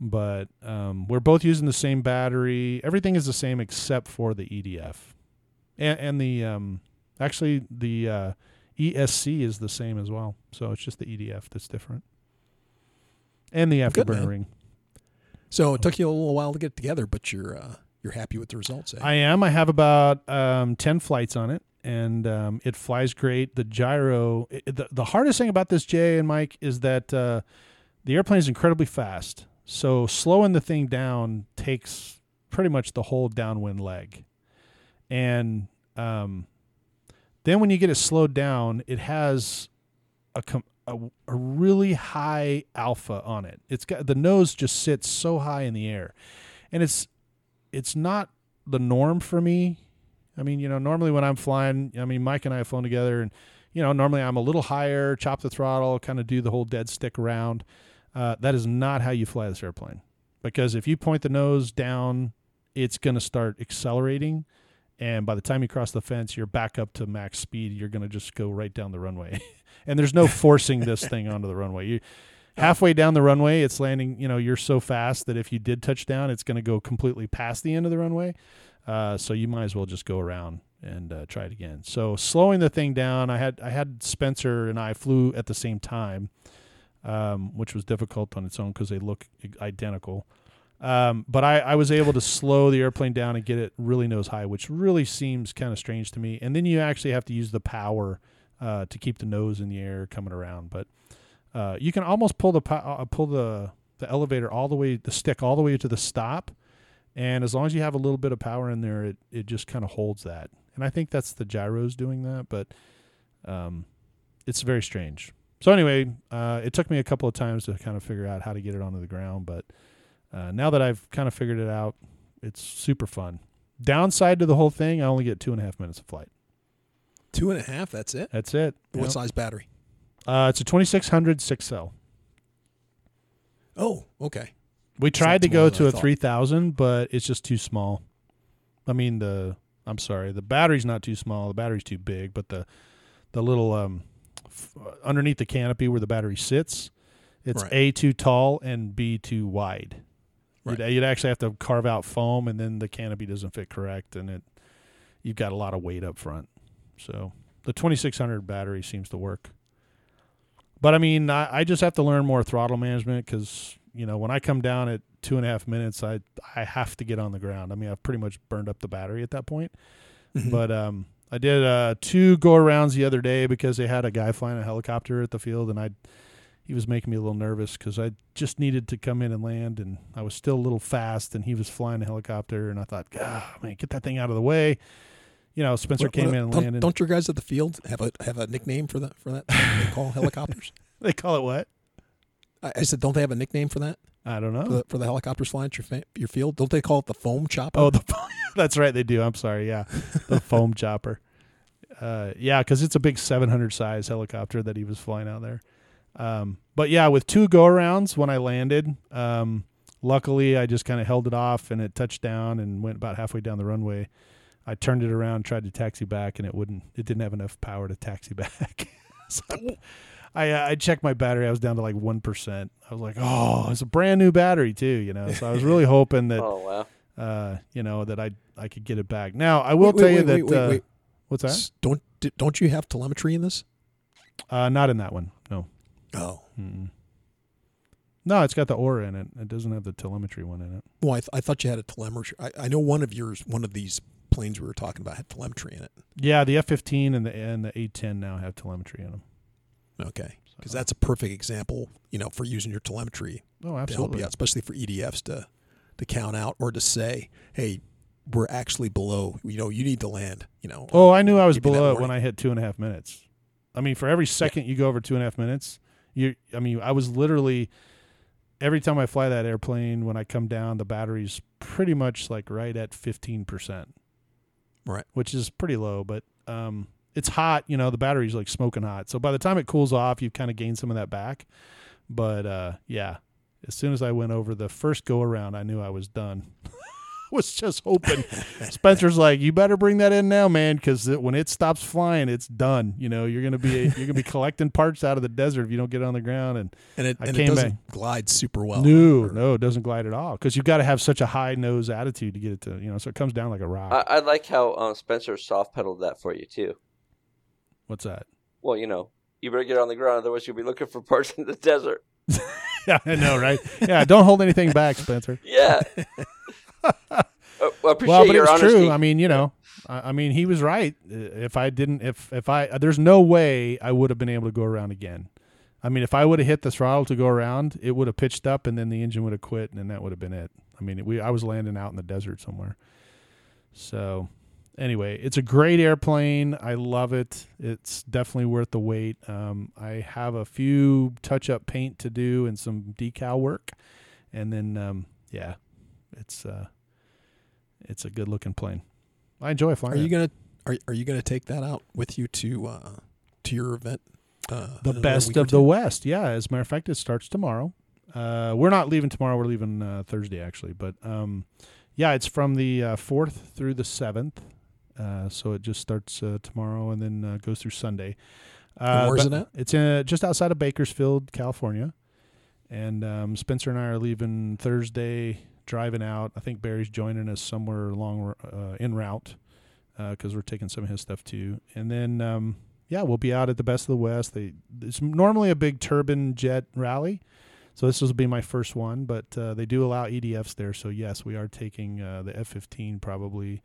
But um, we're both using the same battery. Everything is the same except for the EDF, and, and the um, actually the uh, ESC is the same as well. So it's just the EDF that's different, and the afterburner ring. So it took you a little while to get it together, but you're uh, you're happy with the results. Eh? I am. I have about um, ten flights on it, and um, it flies great. The gyro. It, the the hardest thing about this Jay and Mike is that uh, the airplane is incredibly fast. So slowing the thing down takes pretty much the whole downwind leg, and um, then when you get it slowed down, it has a, a a really high alpha on it. It's got the nose just sits so high in the air, and it's it's not the norm for me. I mean, you know, normally when I'm flying, I mean, Mike and I have flown together, and you know, normally I'm a little higher, chop the throttle, kind of do the whole dead stick around. Uh, that is not how you fly this airplane, because if you point the nose down, it's going to start accelerating, and by the time you cross the fence, you're back up to max speed. You're going to just go right down the runway, and there's no forcing this thing onto the runway. You halfway down the runway, it's landing. You know, you're so fast that if you did touch down, it's going to go completely past the end of the runway. Uh, so you might as well just go around and uh, try it again. So slowing the thing down, I had I had Spencer and I flew at the same time, um, which was difficult on its own because they look identical. Um, but I, I was able to slow the airplane down and get it really nose high, which really seems kind of strange to me. And then you actually have to use the power uh, to keep the nose in the air coming around. But uh, you can almost pull the uh, pull the the elevator all the way, the stick all the way to the stop, and as long as you have a little bit of power in there, it it just kind of holds that. And I think that's the gyros doing that, but um, it's very strange. So anyway, uh, it took me a couple of times to kind of figure out how to get it onto the ground, but uh, now that I've kind of figured it out, it's super fun. Downside to the whole thing, I only get two and a half minutes of flight. Two and a half. That's it. That's it. What size battery? Uh, it's a 2600 six cell. Oh, okay. We tried to go to I a thought. 3000, but it's just too small. I mean the I'm sorry, the battery's not too small. The battery's too big, but the the little um f- underneath the canopy where the battery sits, it's Right. A too tall and B too wide. Right. You'd, you'd actually have to carve out foam, and then the canopy doesn't fit correct, and it you've got a lot of weight up front. So the 2600 battery seems to work. But I mean, I, I just have to learn more throttle management because you know when I come down at two and a half minutes, I I have to get on the ground. I mean, I've pretty much burned up the battery at that point. Mhm. But um, I did uh, two go arounds the other day because they had a guy flying a helicopter at the field, and I he was making me a little nervous because I just needed to come in and land, and I was still a little fast, and he was flying a helicopter, and I thought, God, man, get that thing out of the way. You know, Spencer What- came what- in and don't, landed. don't your guys at the field have a have a nickname for that for that? they call helicopters. They call it what? I, I said, don't they have a nickname for that I don't know. for the, for the helicopters flying at your fa- your field? Don't they call it the foam chopper? Oh, the that's right. They do. I'm sorry. Yeah, the foam chopper. Uh, yeah, because it's a big 700 size helicopter that he was flying out there. Um, but yeah, with two go arounds when I landed, um, luckily I just kind of held it off and it touched down and went about halfway down the runway. I turned it around, tried to taxi back, and it wouldn't. It didn't have enough power to taxi back. so I, I I checked my battery. I was down to like one percent. I was like, oh, it's a brand new battery too, you know. So I was really hoping that Oh wow. uh, you know, that I I could get it back. Now I will Wait, tell wait, you wait, that wait, wait, uh, wait. what's that? Don't don't you have telemetry in this? Uh, not in that one. No. Oh, Mm-mm. No, it's got the aura in it. It doesn't have the telemetry one in it. well, I, th- I thought you had a telemetry. I, I know one of yours, one of these planes we were talking about had telemetry in it. Yeah, the F-15 and the and the A-10 now have telemetry in them. Okay, because So- that's a perfect example, you know, for using your telemetry oh, absolutely. to help you out, especially for EDFs to to count out or to say, hey, we're actually below. You know, you need to land. You know. Oh, I knew I was Give you that below it when I hit two and a half minutes. I mean, for every second you go over two and a half minutes, you. I mean, I was literally every time I fly that airplane, when I come down, the battery's pretty much like right at fifteen percent. Right. Which is pretty low, but um, it's hot. You know, the battery's like smoking hot. So by the time it cools off, you've kind of gained some of that back. But uh, yeah, as soon as I went over the first go around, I knew I was done. was just hoping. Spencer's like, you better bring that in now, man, because when it stops flying, it's done. You know, you're gonna be you're gonna be collecting parts out of the desert if you don't get it on the ground. And and it I and it doesn't glide super well. no, Or- no, it doesn't glide at all because you've got to have such a high nose attitude to get it to you know. So it comes down like a rock. I, I like how um, Spencer soft pedaled that for you too. What's that? Well, you know, you better get on the ground, otherwise you'll be looking for parts in the desert. yeah, I know, right? Yeah, don't hold anything back, Spencer. Yeah. Uh, well, appreciate well, but your it's honesty. true. I mean, you know, I, I mean, he was right. If I didn't, if if I, there's no way I would have been able to go around again. I mean, if I would have hit the throttle to go around, it would have pitched up, and then the engine would have quit, and then that would have been it. I mean, we I was landing out in the desert somewhere. So, anyway, it's a great airplane. I love it. It's definitely worth the wait. Um, I have a few touch-up paint to do and some decal work, and then um, yeah, it's uh, it's a good-looking plane. I enjoy flying. Are you it. gonna are are you gonna take that out with you to uh, to your event? Uh, the best of the? West. Yeah, as a matter of fact, it starts tomorrow. Uh, we're not leaving tomorrow. We're leaving uh, Thursday actually, but um, yeah, it's from the uh, fourth through the seventh. Uh, so it just starts uh, tomorrow and then uh, goes through Sunday. Uh, where's but it at? It's uh, just outside of Bakersfield, California. And um, Spencer and I are leaving Thursday, driving out. I think Barry's joining us somewhere along uh, en route because we're taking some of his stuff too. And then, um, yeah, we'll be out at the Best of the West. They, it's normally a big turbine jet rally. So this will be my first one, but uh, they do allow EDFs there. So yes, we are taking uh, the F-15 probably.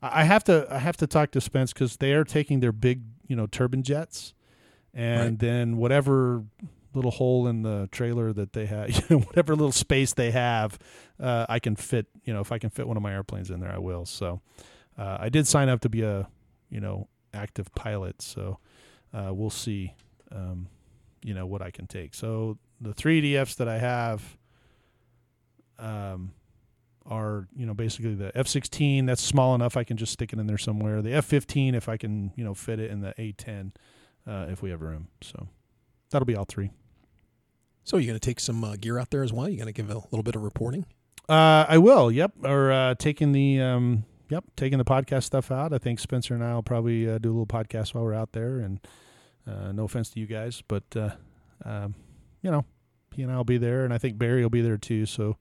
I I have to I have to talk to Spence because they are taking their big you know turbine jets, and Right. then whatever little hole in the trailer that they have, you know, whatever little space they have, uh, I can fit. You know, if I can fit one of my airplanes in there, I will. So uh, I did sign up to be a you know active pilot. So uh, we'll see. Um, you know what I can take. So the three EDFs that I have um, are you know basically the F16 that's small enough I can just stick it in there somewhere. The F15 if I can you know fit it in the A10 uh, if we have room. So that'll be all three. So you're going to take some uh, gear out there as well. You're going to give a little bit of reporting. Uh, I will. Yep. Or uh, taking the um, yep, taking the podcast stuff out. I think Spencer and I will probably uh, do a little podcast while we're out there. And uh, no offense to you guys, but uh, um, you know, he and I will be there, and I think Barry will be there too. So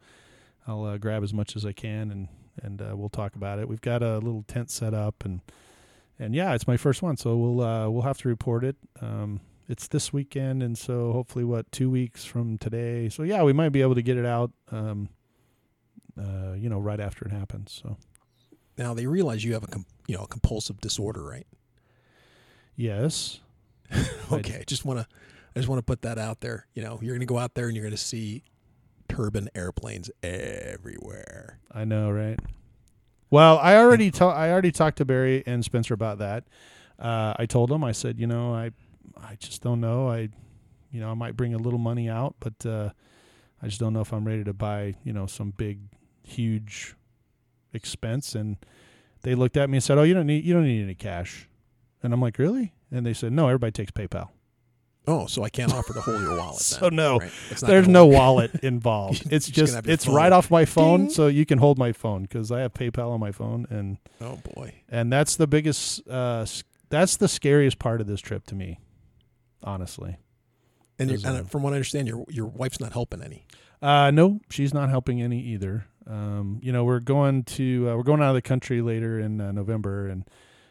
I'll uh, grab as much as I can, and and we'll talk about it. We've got a little tent set up, and and yeah, it's my first one, so we'll we'll have to report it. Um, it's this weekend, and so hopefully, what two weeks from today? So yeah, we might be able to get it out. Um, uh, you know, right after it happens. So Now they realize you have a com- you know a compulsive disorder, right? yes, okay, I just want to I just want to put that out there. You know, you're going to go out there and you're going to see turbine airplanes everywhere. I know, right? Well, I already ta- I already talked to Barry and Spencer about that. Uh, I told them, I said, you know, I I just don't know. I, you know, I might bring a little money out, but uh, I just don't know if I'm ready to buy, you know, some big, huge expense. And they looked at me and said, oh, you don't need you don't need any cash. And I'm like, really? And they said, no, everybody takes PayPal. Oh, so I can't offer to hold your wallet. So then, no, right? There's no work. wallet involved. It's just just it's phone. right off my phone, Ding. so you can hold my phone because I have PayPal on my phone, and Oh boy. and that's the biggest. Uh, that's the scariest part of this trip to me, honestly. And, you're, and from what I understand, your your wife's not helping any. Uh, no, she's not helping any either. Um, you know, we're going to uh, we're going out of the country later in uh, November, and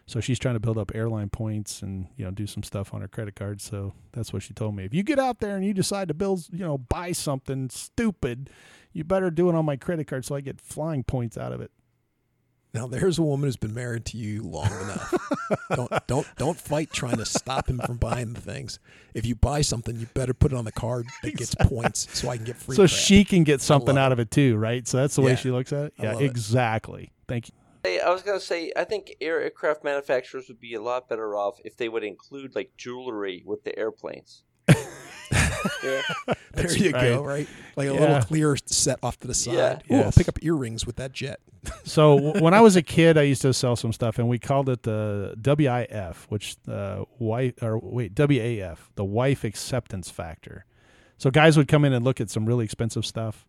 so she's trying to build up airline points and you know do some stuff on her credit card. So that's what she told me. If you get out there and you decide to build, you know, buy something stupid, you better do it on my credit card so I get flying points out of it. Now there's a woman who's been married to you long enough. don't don't don't fight trying to stop him from buying the things. If you buy something, you better put it on the card that gets points, so I can get free. so crap. she can get something love out of it too, right? So that's the way Yeah. she looks at it. Yeah, love it. exactly. Thank you. Hey, I was gonna say, I think aircraft manufacturers would be a lot better off if they would include like jewelry with the airplanes. yeah. there That's you right. go, right? Like a Yeah. little clear set off to the side. Yeah. Ooh, I'll pick up earrings with that jet. So w- when I was a kid, I used to sell some stuff, and we called it the WIF, which uh, wife or wait WAF, the wife acceptance factor. So guys would come in and look at some really expensive stuff,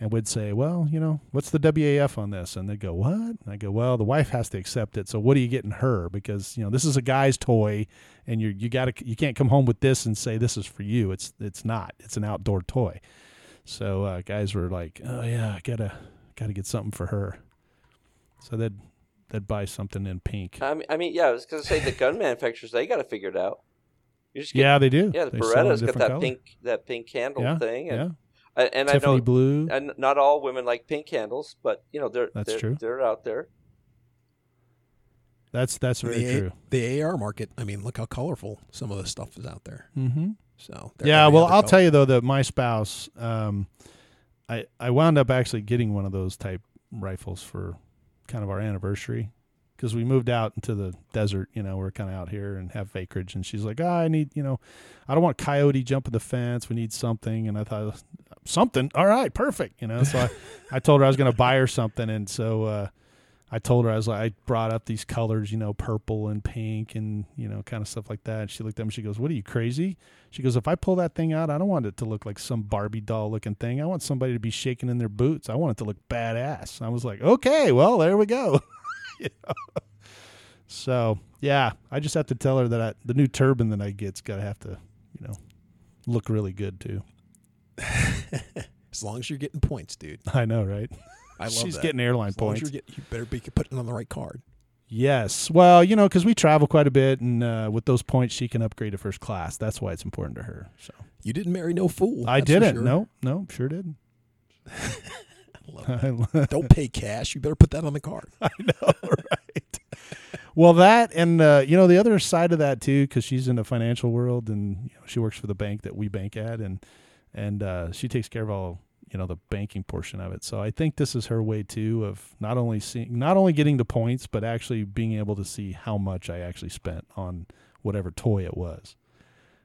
and would say, "Well, you know, what's the WAF on this?" And they'd go, "What?" And I go, "Well, the wife has to accept it. So what are you getting her? Because you know this is a guy's toy, and you you got to you can't come home with this and say this is for you. It's it's not. It's an outdoor toy." So uh, guys were like, "Oh yeah, I gotta gotta get something for her." So they'd they'd buy something in pink. I mean, I mean, yeah, I was gonna say the gun manufacturers they got to figure it out. You just get, Yeah, they do. yeah. The they Beretta's got that colors. pink, that pink candle Yeah, thing, and Yeah, and, and I Tiffany know, blue. and not all women like pink candles, but you know they're That's they're, true. They're out there. That's that's very the, A- true. the AR market. I mean, look how colorful some of the stuff is out there. Mm-hmm. So Yeah, well, I'll tell you though that my spouse, um, I I wound up actually getting one of those type rifles for kind of our anniversary because we moved out into the desert. You know, we're kind of out here and have acreage, and she's like, oh, I need, you know, I don't want coyote jumping the fence. We need something, and I thought something. All right, perfect. You know, so I, I told her I was going to buy her something, and so. uh I told her I was like I brought up these colors, you know, purple and pink and you know, kind of stuff like that. She looked at me. She goes, "What are you crazy?" She goes, "If I pull that thing out, I don't want it to look like some Barbie doll looking thing. I want somebody to be shaking in their boots. I want it to look badass." I was like, "Okay, well, there we go." You know? So yeah, I just have to tell her that I, the new turbine that I get's got to have to, you know, look really good too. as long as you're getting points, dude. I know, right? I love She's that. getting airline as long points. as you're getting, you better be putting on the right card. Yes. Well, you know, because we travel quite a bit, and uh, with those points, she can upgrade to first class. That's why it's important to her. So You didn't marry no fool. I that's for didn't. sure. No, no, sure didn't. Love it. Don't pay cash. You better put that on the card. I know, right? well, that and uh, you know the other side of that too, because she's in the financial world and you know, she works for the bank that we bank at, and and uh, she takes care of all you know the banking portion of it. So I think this is her way too of not only seeing, not only getting the points, but actually being able to see how much I actually spent on whatever toy it was.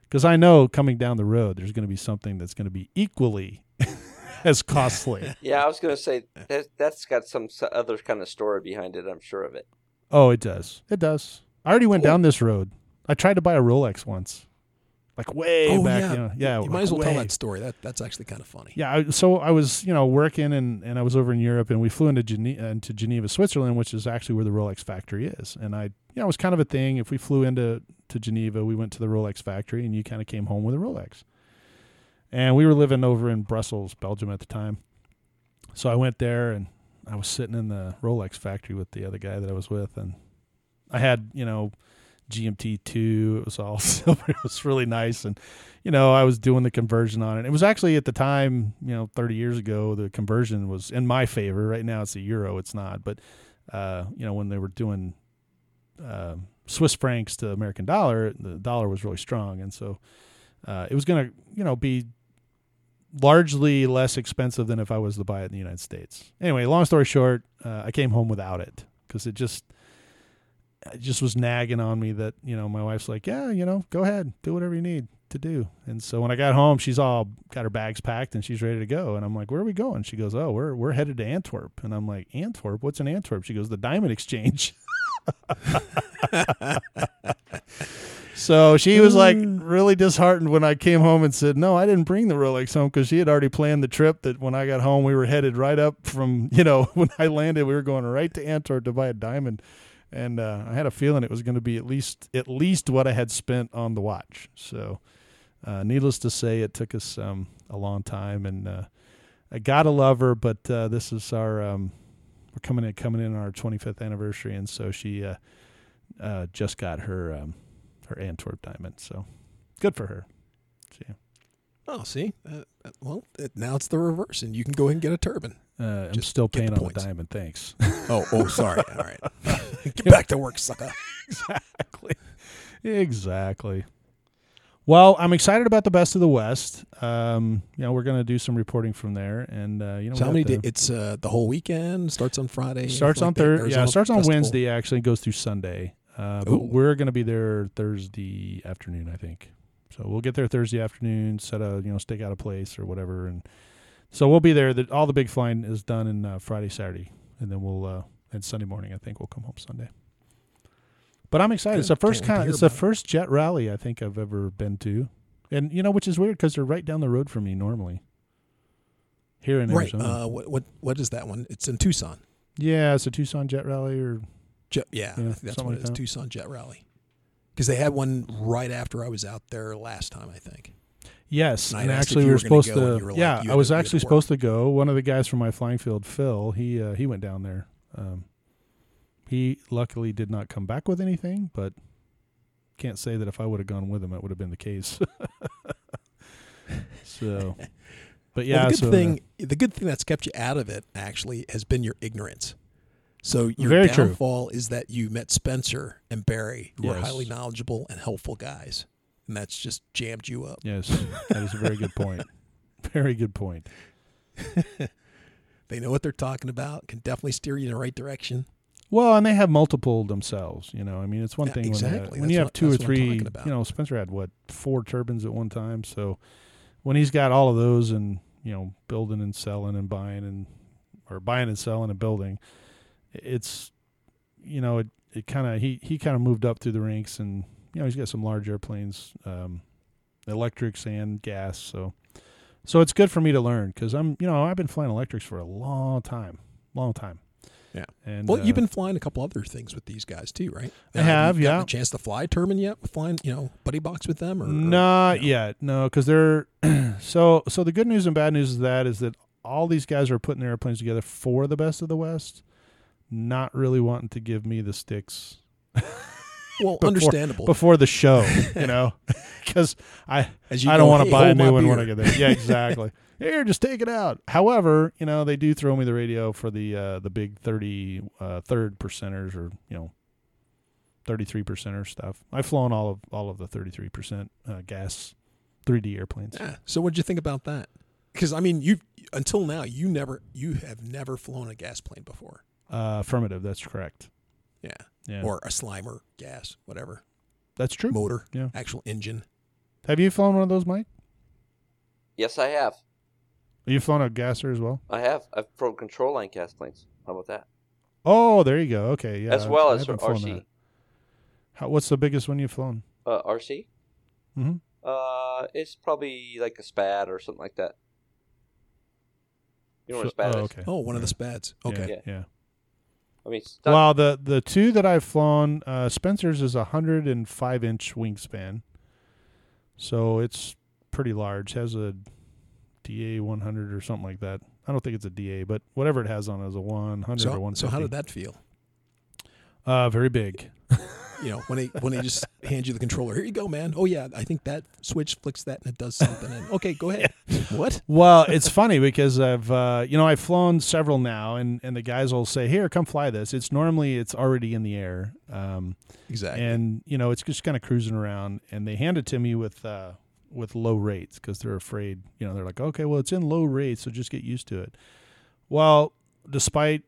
Because I know coming down the road, there's going to be something that's going to be equally as costly. Yeah, I was gonna say that that's got some other kind of story behind it. I'm sure of it. Oh, it does. It does. I already went Cool. down this road. I tried to buy a Rolex once like way oh back. yeah, You, know, yeah. You might as well tell that story. That that's actually kind of funny. Yeah, I, so I was, you know, working and, and I was over in Europe, and we flew into Geneva, uh, into Geneva, Switzerland, which is actually where the Rolex factory is. And I, you know, it was kind of a thing. If we flew into to Geneva, we went to the Rolex factory, and you kind of came home with a Rolex. And we were living over in Brussels, Belgium at the time. So I went there, and I was sitting in the Rolex factory with the other guy that I was with, and I had, you know, GMT two. It was all silver. It was really nice, and you know, I was doing the conversion on it. It was actually at the time, you know, 30 years ago, the conversion was in my favor. Right now, it's a euro. It's not, but uh, you know, when they were doing uh, Swiss francs to American dollar, the dollar was really strong, and so uh, it was going to, you know, be largely less expensive than if I was to buy it in the United States. Anyway, long story short, uh, I came home without it because it just it just was nagging on me that you know my wife's like, yeah, you know, go ahead, do whatever you need to do. And so when I got home, she's all got her bags packed and she's ready to go. And I'm like, where are we going? She goes, oh, we're we're headed to Antwerp. And I'm like, Antwerp? What's in Antwerp? She goes, the Diamond Exchange. so she was like mm. really disheartened when I came home and said, no, I didn't bring the Rolex home because she had already planned the trip. That when I got home, we were headed right up from you know when I landed, we were going right to Antwerp to buy a diamond and uh, I had a feeling it was going to be at least at least what I had spent on the watch. So, uh, needless to say, it took us um, a long time, and uh, I gotta love her. But uh, this is our um, we're coming in coming in on our 25th anniversary, and so she uh, uh, just got her um, her Antwerp diamond. So, good for her. So, yeah. Oh, see, well, it, now it's the reverse, and you can go ahead and get a turbine. Uh, I'm still paying on the diamond. Thanks. Oh, oh, sorry. All right, get back to work, sucker. exactly. Exactly. Well, I'm excited about the best of the West. Um, you know, we're going to do some reporting from there, and uh, you know, So how many? Day, it's uh, the whole weekend. Starts on Friday. starts on the Thursday. Yeah, starts on Festival. Wednesday. Actually, goes through Sunday. Uh, but we're going to be there Thursday afternoon, I think. So we'll get there Thursday afternoon, set a you know stake out a place or whatever, and so we'll be there. The, all the big flying is done in uh, Friday, Saturday, and then we'll uh, and Sunday morning. I think we'll come home Sunday. But I'm excited. It's the first Can't kind. It's the it. first jet rally I think I've ever been to, and you know, which is weird because they're right down the road from me normally. Here in Right. Arizona. Uh, what what what is that one? It's in Tucson. yeah, it's a Tucson jet rally, or Jet, yeah, Yeah, that's what like it is. Tucson Jet Rally. Because they had one right after I was out there last time, I think. Yes, And and actually you we were supposed go, to. you were like, yeah, I was to- actually to supposed to go. One of the guys from my flying field, Phil, he uh, he went down there. Um, he luckily did not come back with anything, but can't say that if I would have gone with him, it would have been the case. so, but yeah, well, the good so, uh, thing, the good thing that's kept you out of it actually has been your ignorance. So your Very true. downfall is that you met Spencer and Barry, who are highly knowledgeable and helpful guys, and that's just jammed you up. yes, that is a very good point. Very good point. They know what they're talking about, can definitely steer you in the right direction. Well, and they have multiple themselves. You know, I mean, it's one Yeah, thing when, they- exactly. when you have what- two or that's what I'm three. You know, Spencer had what four turbines at one time. So when he's got all of those and you know building and selling and buying and or buying and selling and building, it's you know it it kind of he he kind of moved up through the ranks and you know he's got some large airplanes, um, electrics and gas. So so it's good for me to learn because I'm you know I've been flying electrics for a long time, long time. Yeah. And Well, uh, you've been flying a couple other things with these guys too, right? I have, you yeah. A chance to fly turbine yet with flying, you know, buddy box with them, or or- Not no? yet, no, because they're so. So the good news and bad news is that is that all these guys are putting their airplanes together for the best of the West, not really wanting to give me the sticks Well, before- understandable. before the show, you know, because I As you I don't want to "Hey, buy a my new one when. I get there. Yeah, exactly. Here, just take it out. However, you know they do throw me the radio for the uh, the big thirty uh, third percenters or you know thirty three percenter stuff. I've flown all of all of the thirty three percent uh, gas three D airplanes. Yeah. So, what'd you think about that? Because I mean, you until now, you never, you have never flown a gas plane before. Uh, affirmative. That's correct. Yeah. Yeah, Or a Slimer gas, whatever that's true. motor, Yeah. actual engine. Have you flown one of those, Mike? Yes, I have. Have you flown a gasser as well? I have. I've flown control line gas planes. How about that? Oh, there you go. Okay, yeah. as well I as haven't RC. that. How, what's the biggest one you've flown? Uh, RC. Mhm. Uh, it's probably like a SPAD or something like that. You know what a SPAD oh, is? okay. Oh, one of the spads. Okay. Yeah. yeah. I mean, it's not- Well, the the two that I've flown, uh, Spencer's is a hundred and five inch wingspan, so it's pretty large. Has a DA one hundred or something like that. I don't think it's a DA, but whatever it has on it is a one hundred or So, one so how did that feel? Uh, very big. You know, when they when he just hand you the controller, here you go, man. Oh yeah, I think that switch flicks that and it does something. And okay, go ahead. What? Well, it's funny because I've uh, you know I've flown several now, and and the guys will say, "Here, come fly this." It's normally it's already in the air. Um, Exactly. and you know it's just kind of cruising around and they hand it to me with uh with low rates because they're afraid you know they're like okay well it's in low rates so just get used to it well despite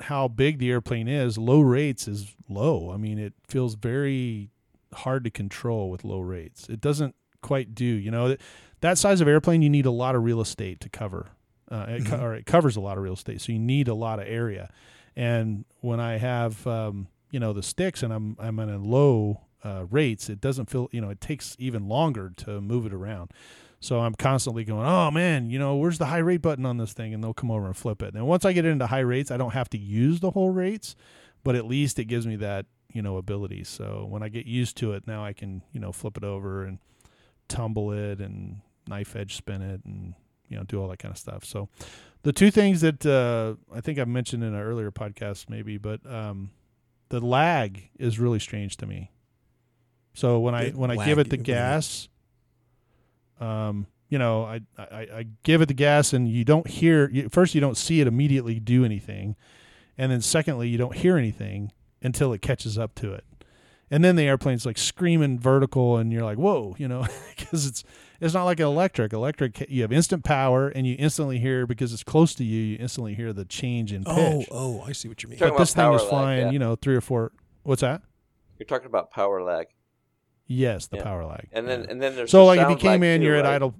how big the airplane is low rates is low. I mean it feels very hard to control with low rates. It doesn't quite do you know that, that size of airplane you need a lot of real estate to cover uh, it, co- or it covers a lot of real estate so you need a lot of area. And when i have um, you know the sticks and I'm I'm in a low uh, rates, it doesn't feel you know it takes even longer to move it around. So I'm constantly going, oh man, you know where's the high rate button on this thing, and they'll come over and flip it. And once I get into high rates, I don't have to use the whole rates, but at least it gives me that you know ability. So when I get used to it, now I can you know flip it over and tumble it and knife edge spin it and you know do all that kind of stuff. So the two things that uh, I think I mentioned in an earlier podcast maybe, but um, the lag is really strange to me. So when I when I lag, give it the gas, um, you know, I, I I give it the gas and you don't hear you, first you don't see it immediately do anything, and then secondly you don't hear anything until it catches up to it, and then the airplane's like screaming vertical and you're like whoa, you know, because it's it's not like an electric. Electric you have instant power and you instantly hear because it's close to you. You instantly hear the change in oh, pitch. oh, oh, I see what you mean. But this thing power is lag, flying, yeah. you know, three or four. What's that? You're talking about power lag, Yes, the Yeah. power lag. and then Yeah. and then there's so the like if you came in, too, you're at idle.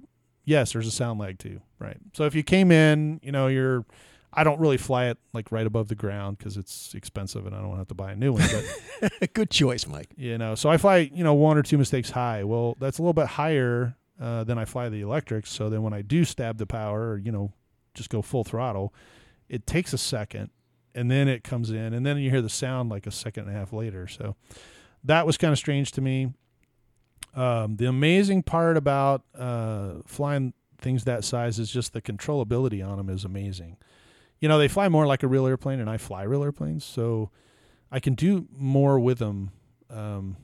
Yes, there's a sound lag too, right? So if you came in, you know, you're. I don't really fly it like right above the ground because it's expensive and I don't want to have to buy a new one. But Good choice, Mike. you know, so I fly, you know, one or two mistakes high. Well, that's a little bit higher uh, than I fly the electrics. So then when I do stab the power, or, you know, just go full throttle, it takes a second, and then it comes in, and then you hear the sound like a second and a half later. So that was kind of strange to me. Um, the amazing part about uh, flying things that size is just the controllability on them is amazing. You know, they fly more like a real airplane, and I fly real airplanes, so I can do more with them. Um,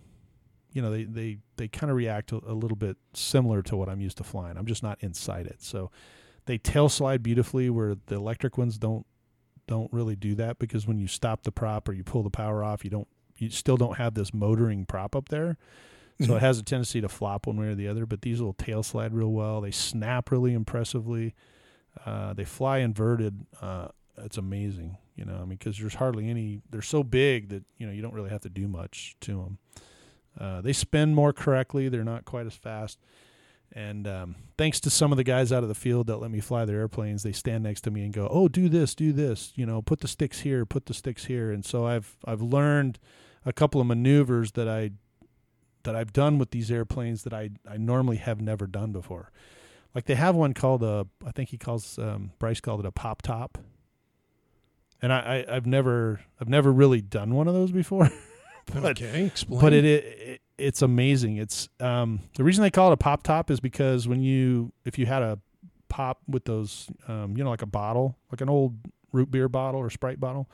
you know, they they they kind of react a, a little bit similar to what I'm used to flying. I'm just not inside it, so they tail slide beautifully, where the electric ones don't don't really do that because when you stop the prop or you pull the power off, you don't you still don't have this motoring prop up there. So it has a tendency to flop one way or the other, but these will tail slide real well. They snap really impressively. Uh, they fly inverted. Uh, it's amazing, you know. I mean, because there's hardly any. They're so big that you know you don't really have to do much to them. Uh, they spin more correctly. They're not quite as fast. And um, thanks to some of the guys out of the field that let me fly their airplanes, they stand next to me and go, "Oh, do this, do this. You know, put the sticks here, put the sticks here." And so I've I've learned a couple of maneuvers that I that I've done with these airplanes that I I normally have never done before. Like they have one called a I think he calls um, Bryce called it a pop top. And I, I I've never I've never really done one of those before. but okay, explain. but it, it it's amazing. It's um the reason they call it a pop top is because when you if you had a pop with those um you know like a bottle like an old root beer bottle or Sprite bottle,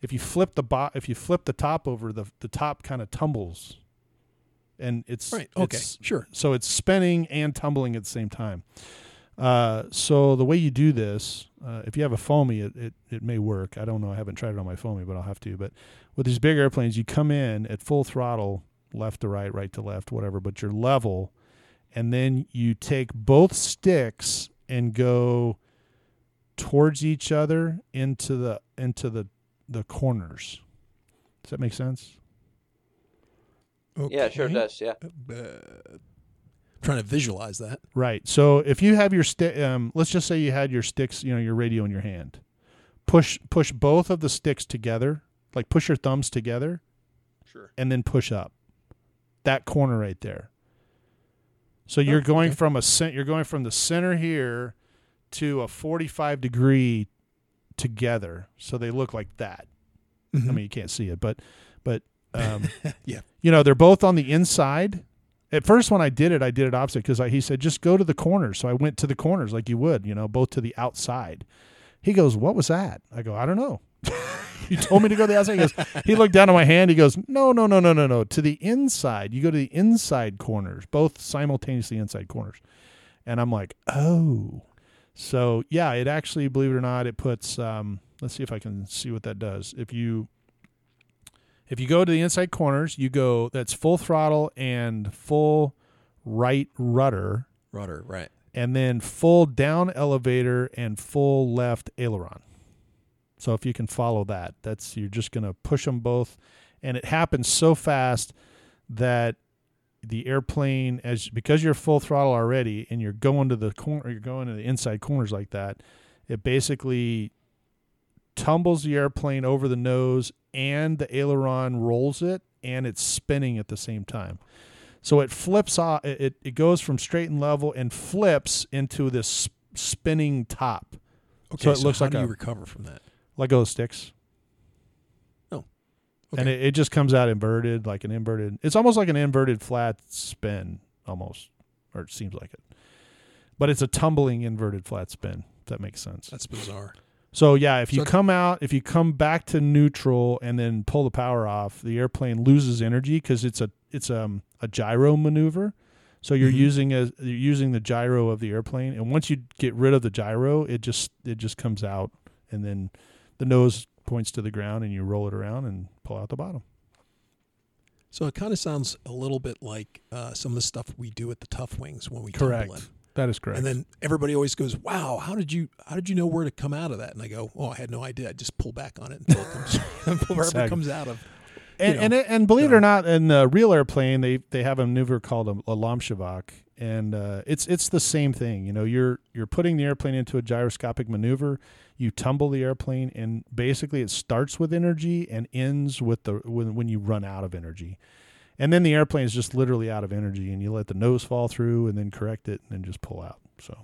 if you flip the bo- if you flip the top over the the top kind of tumbles, and it's right. Okay, it's- sure. so it's spinning and tumbling at the same time. Uh, so the way you do this, uh, if you have a foamy, it, it, it may work. I don't know. I haven't tried it on my foamy, but I'll have to. But with these big airplanes, you come in at full throttle, left to right, right to left, whatever, but you're level. And then you take both sticks and go towards each other into the into the the corners. Does that make sense? Yeah, sure does. Yeah. Uh, trying to visualize that. Right. So if you have your stick, um, let's just say you had your sticks, you know, your radio in your hand. Push push both of the sticks together, like push your thumbs together, Sure. and then push up. That corner right there. So you're Oh, going okay. from a cent, you're going from the center here to a 45 degree together. So they look like that. I Mhm. mean, you can't see it, but but um, Yeah. you know, they're both on the inside. At first, when I did it, I did it opposite because he said just go to the corners. So I went to the corners like you would, you know, both to the outside. He goes, "What was that?" I go, "I don't know." you told me to go to the outside. He goes, he looked down at my hand. He goes, "No, no, no, no, no, no. To the inside. You go to the inside corners, both simultaneously inside corners." And I'm like, "Oh." So yeah, it actually, believe it or not, it puts. Um, let's see if I can see what that does. If you if you go to the inside corners, you go that's full throttle and full right rudder, Rudder, right. and then full down elevator and full left aileron. So if you can follow that, that's you're just going to push them both, and it happens so fast that the airplane as because you're full throttle already and you're going to the corner, you're going to the inside corners like that, it basically tumbles the airplane over the nose and the aileron rolls it and it's spinning at the same time. So it flips off. It, it, goes from straight and level and flips into this spinning top, Okay, so it looks how like do a- you recover from that? Lego sticks. Oh, no. Okay. And it, it just comes out inverted, like an inverted. It's almost like an inverted flat spin, almost, or it seems like it. But it's a tumbling inverted flat spin. If that makes sense. That's bizarre. So yeah, if you So- come out, if you come back to neutral and then pull the power off, the airplane loses energy because it's a it's um a gyro maneuver. So you're Mhm. using a you're using the gyro of the airplane, and once you get rid of the gyro, it just it just comes out, and then the nose points to the ground, and you roll it around and pull out the bottom. So it kind of sounds a little bit like uh, some of the stuff we do at the Tough Wings when we Correct. tumble in. That is correct. And then everybody always goes, "Wow, how did you how did you know where to come out of that?" And I go, "Oh, I had no idea. I just pull back on it until it comes wherever Exactly. it comes out of." and you and, it, and believe it or not, in the real airplane, they they have a maneuver called a, a Lomcevak, and uh, it's it's the same thing. You know, you're you're putting the airplane into a gyroscopic maneuver. You tumble the airplane, and basically it starts with energy and ends with the when when you run out of energy. And then the airplane is just literally out of energy, and you let the nose fall through, and then correct it, and then just pull out. So,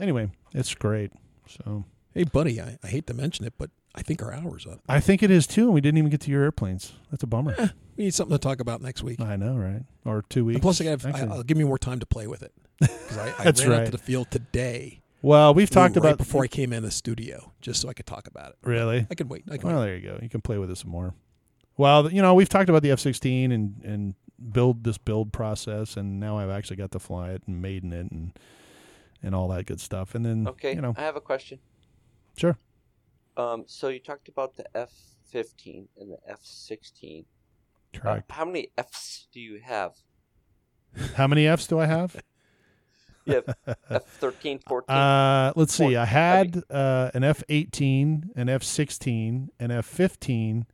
anyway, it's great. So Hey, buddy, I, I hate to mention it, but I think our hour's up. I think it is too, and we didn't even get to your airplanes. That's a bummer. Eh, we need something to talk about next week. I know, right? Or two weeks. And plus, I have, I, Actually- I'll give me more time to play with it because I, I That's ran out right. to the field today. well, we've talked right about before I came in the studio, just so I could talk about it. really. I can wait. I can Well, wait. there you go. You can play with it some more. Well, you know, we've talked about the F sixteen and and build this build process, and now I've actually got to fly it and maiden it and and all that good stuff. And then Okay, you know, I have a question. sure. Um, so you talked about the F fifteen and the F sixteen. Uh, Correct. how many Fs do you have? How many Fs do I have? You have F 13, 14. Uh, let's see. Four. I had uh, an F eighteen, an F sixteen, an F fifteen.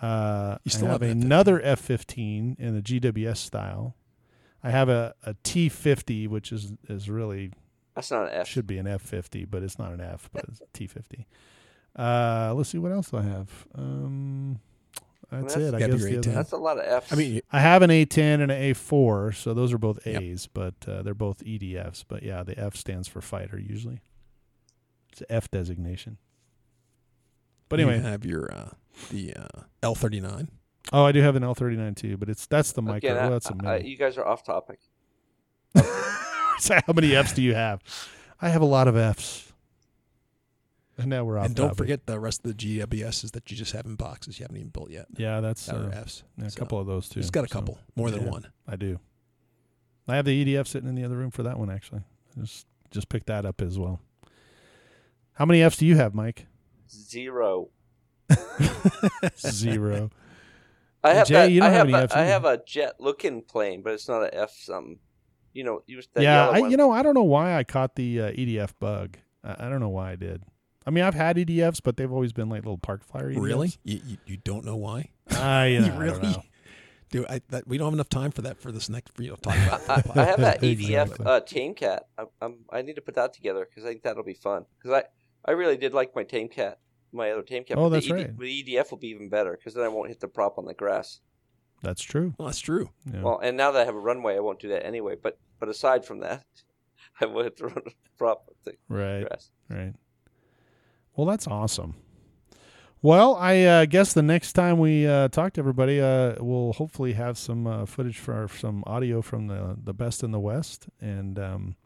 Uh, You still I have, have another F fifteen in the GWS style. I have a, a T fifty, which is is really That's not an F. should be an F fifty, but it's not an F, but it's T fifty. Uh, let's see what else do I have. Um, that's that's it. I guess the A10. other, That's a lot of Fs. I mean, I have an A10 and an A4, so those are both Yep. A's, but uh, they're both EDFs. But yeah, the F stands for fighter usually. It's an F designation. But you anyway, have your uh, the uh, L thirty nine. oh, I do have an L39 too, but it's that's the micro. Again, well, I- that's a I- mini. you guys are off topic. So how many Fs do you have? I have a lot of Fs. And now we're off. And don't topic. forget the rest of the GWSs that you just have in boxes you haven't even built yet. Yeah, that's That uh, Fs. yeah, a So, couple of those too. It's got a so couple, more than yeah. one. I do. I have the EDF sitting in the other room for that one actually. Just just pick that up as well. How many Fs do you have, Mike? Zero. Zero. I have Jay, that. you don't I have have, any a, Fs I either. have a jet looking plane, but it's not an F something. You know, you that yeah, yellow I, one. you know, I don't know why I caught the uh, EDF bug. I, I don't know why I did. I mean, I've had EDFs, but they've always been like little park flyer EDFs. Really? You, you, you don't know why? I, You uh, I don't really? know. Dude, I, that, we don't have enough time for that for this next for you to talk about. I, I have that EDF Exactly. uh, Tame Cat. I, I'm, I need to put that together because I think that'll be fun. Because I, I really did like my Tame Cat, my other Tame Cat. Oh, that's the right. The EDF will be even better because then I won't hit the prop on the grass. That's true. Well, that's true. Yeah. Well, and now that I have a runway, I won't do that anyway. But but aside from that, I will have to run a prop with the right. grass. Right. Well, that's awesome. Well, I uh, guess the next time we uh, talk to everybody, uh, we'll hopefully have some uh, footage for our, some audio from the the best in the West, and um,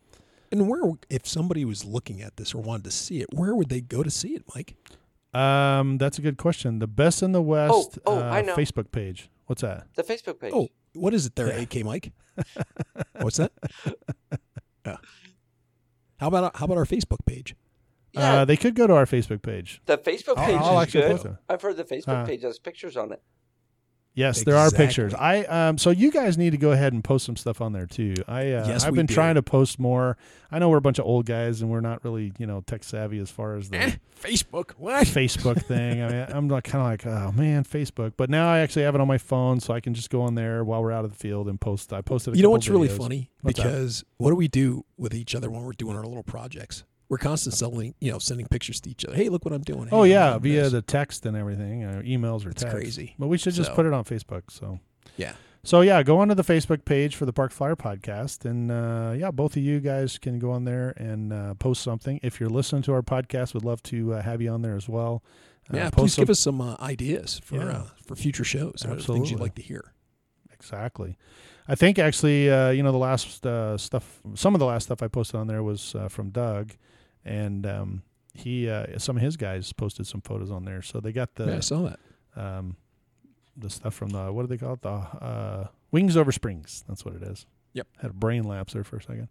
And where, if somebody was looking at this or wanted to see it, where would they go to see it, Mike? Um, that's a good question. The best in the West oh, uh, I know. Facebook page. What's that? The Facebook page. Oh, what is it there, Yeah. AK Mike? What's that? yeah. How about how about our Facebook page? yeah. Uh, they could go to our Facebook page. the Facebook I'll- page I'll is good. I've heard the Facebook Uh, page has pictures on it. Yes, there are pictures. I um so you guys need to go ahead and post some stuff on there too. I uh, Yes, I've been do. trying to post more. I know we're a bunch of old guys and we're not really you know tech savvy as far as the Eh, Facebook. What? Facebook thing. I mean, I'm like kind of like oh man, Facebook. But now I actually have it on my phone, so I can just go on there while we're out of the field and post. I posted. A You know what's really funny? What's that? because what do we do with each other when we're doing our little projects? We're constantly selling, you know, sending pictures to each other. Hey, look what I'm doing. Oh Hey, I'm yeah, via this. the text and everything, uh, emails or It's text. crazy. But we should just So- put it on Facebook. So Yeah. So yeah, go onto the Facebook page for the Park Flyer podcast, and uh, yeah, both of you guys can go on there and uh, post something. If you're listening to our podcast, we'd love to uh, have you on there as well. Uh, Yeah, please some- give us some uh, ideas for Yeah. uh, for future shows. Or things you'd like to hear. exactly. I think actually, uh, you know, the last uh, stuff, some of the last stuff I posted on there was uh, from Doug, and um, he, uh, some of his guys posted some photos on there. So they got the yeah, I saw that. um, the stuff from the what do they call it? The uh, Wings Over Springs. That's what it is. Yep. Had a brain lapse there for a second.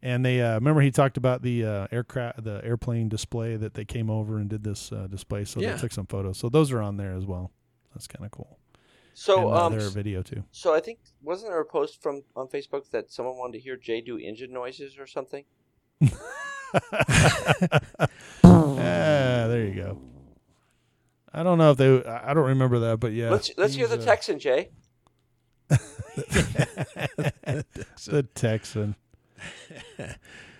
And they uh, remember he talked about the uh, aircraft, the airplane display that they came over and did this uh, display. So Yeah. they took some photos. So those are on there as well. That's kind of cool. So and uh, um, their video too. so I think wasn't there a post from on Facebook that someone wanted to hear Jay do engine noises or something? ah, there you go. I don't know if they. I I don't remember that, but yeah. let's let's hear the uh, Texan, Jay. the Texan.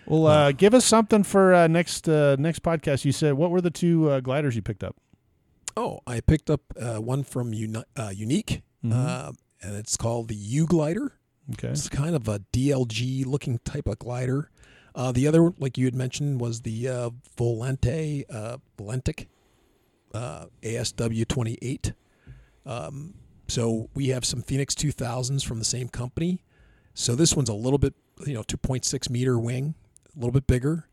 well, uh, give us something for uh, next uh, next podcast. You said what were the two uh, gliders you picked up? Oh, I picked up uh, one from Uni- uh, Unique, Mhm. uh, and it's called the U Glider. Okay. It's kind of a DLG looking type of glider. Uh, the other, like you had mentioned, was the uh, Volante uh, Volantex uh, ASW 28. Um, so we have some Phoenix 2000s from the same company. So this one's a little bit, you know, 2.6 meter wing, a little bit bigger.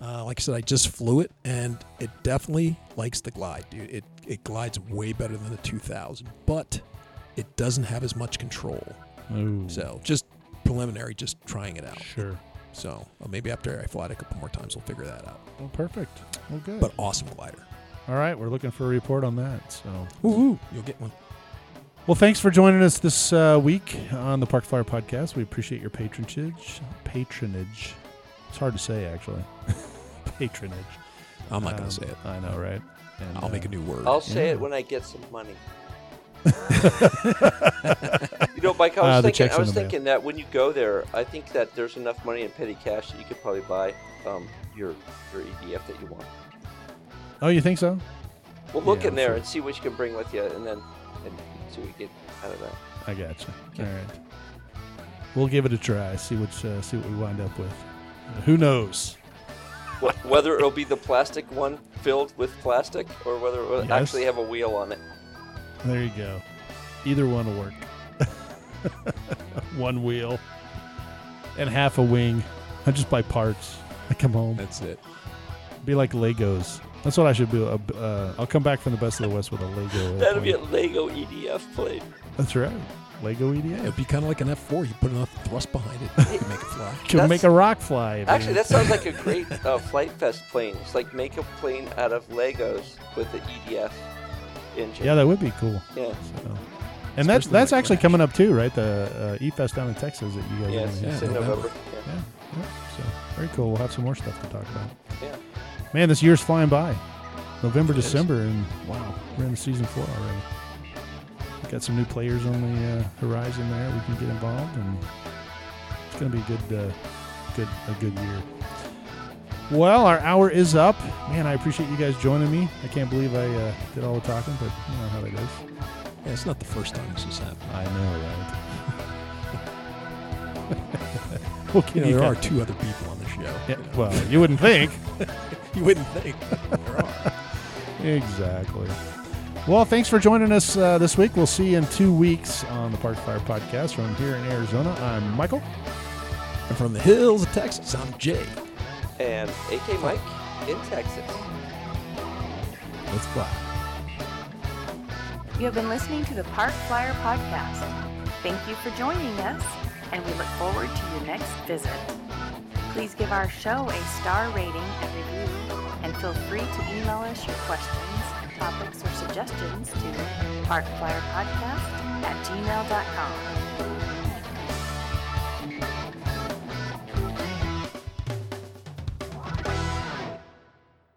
Uh, like I said, I just flew it, and it definitely likes the glide, dude. It it glides way better than the 2000, but it doesn't have as much control. Ooh, So just preliminary, just trying it out. sure. So uh, maybe after I fly it a couple more times, we'll figure that out. Well, perfect. Well, good. But awesome glider. All right, we're looking for a report on that. So, Woo You'll get one. well, thanks for joining us this uh, week on the Park Flyer Podcast. We appreciate your patronage. Patronage. It's hard to say, actually. patronage. I'm not Um, going to say it. I know, right? And, I'll make a uh, new word. I'll say Yeah. it when I get some money. You know, Mike, I was Uh, thinking. I was thinking that when you go there, I think that there's enough money in petty cash that you could probably buy um, your your EDF that you want. Oh, you think so? Well, look Yeah, in there sure. and see what you can bring with you, and then and see what you get out of that. I got you. All right. We'll give it a try. See what uh, see what we wind up with. Who knows? Whether it'll be the plastic one filled with plastic, or whether it will Yes. actually have a wheel on it. There you go. Either one will work. one wheel and half a wing. I just buy parts. I come home. That's it. Be like Legos. That's what I should do. Uh, uh, I'll come back from the best of the west with a Lego. That'll be a. Lego EDF plane. That's right. Lego EDF. Yeah, it'd be kind of like an F4. You put enough thrust behind it, you can make it fly. Can make a rock fly. Actually, that sounds like a great uh, flight fest plane. It's like make a plane out of Legos with the EDF engine. yeah, that would be cool. yeah. So. And that's that's actually Crash. coming up too, right? The uh, E-Fest down in Texas that you guys Yeah, are it's, going to have. in Yeah, November. November. Yeah. Yeah, yeah. So very cool. We'll have some more stuff to talk about. Yeah. Man, this year's flying by. November, It is. December, and wow, we're in season four already. We've got some new players on the uh, horizon there. We can get involved, and it's going to be a good, uh, good, a good year. Well, our hour is up. Man, I appreciate you guys joining me. I can't believe I uh, did all the talking, but you know how that goes. Yeah, it's not the first time this has happened. I know, right? well, You know, there are two other people on the show. Yeah, well, you wouldn't think. You wouldn't think. there are. exactly. Well, thanks for joining us uh, this week. We'll see you in two weeks on the Park Flyer Podcast from here in Arizona. I'm Michael. And from the hills of Texas, I'm Jay. And AK Mike in Texas. Let's fly. You have been listening to the Park Flyer Podcast. Thank you for joining us, and we look forward to your next visit. Please give our show a star rating and review, and feel free to email us your questions, topics, or suggestions to parkflyerpodcast at gmail.com.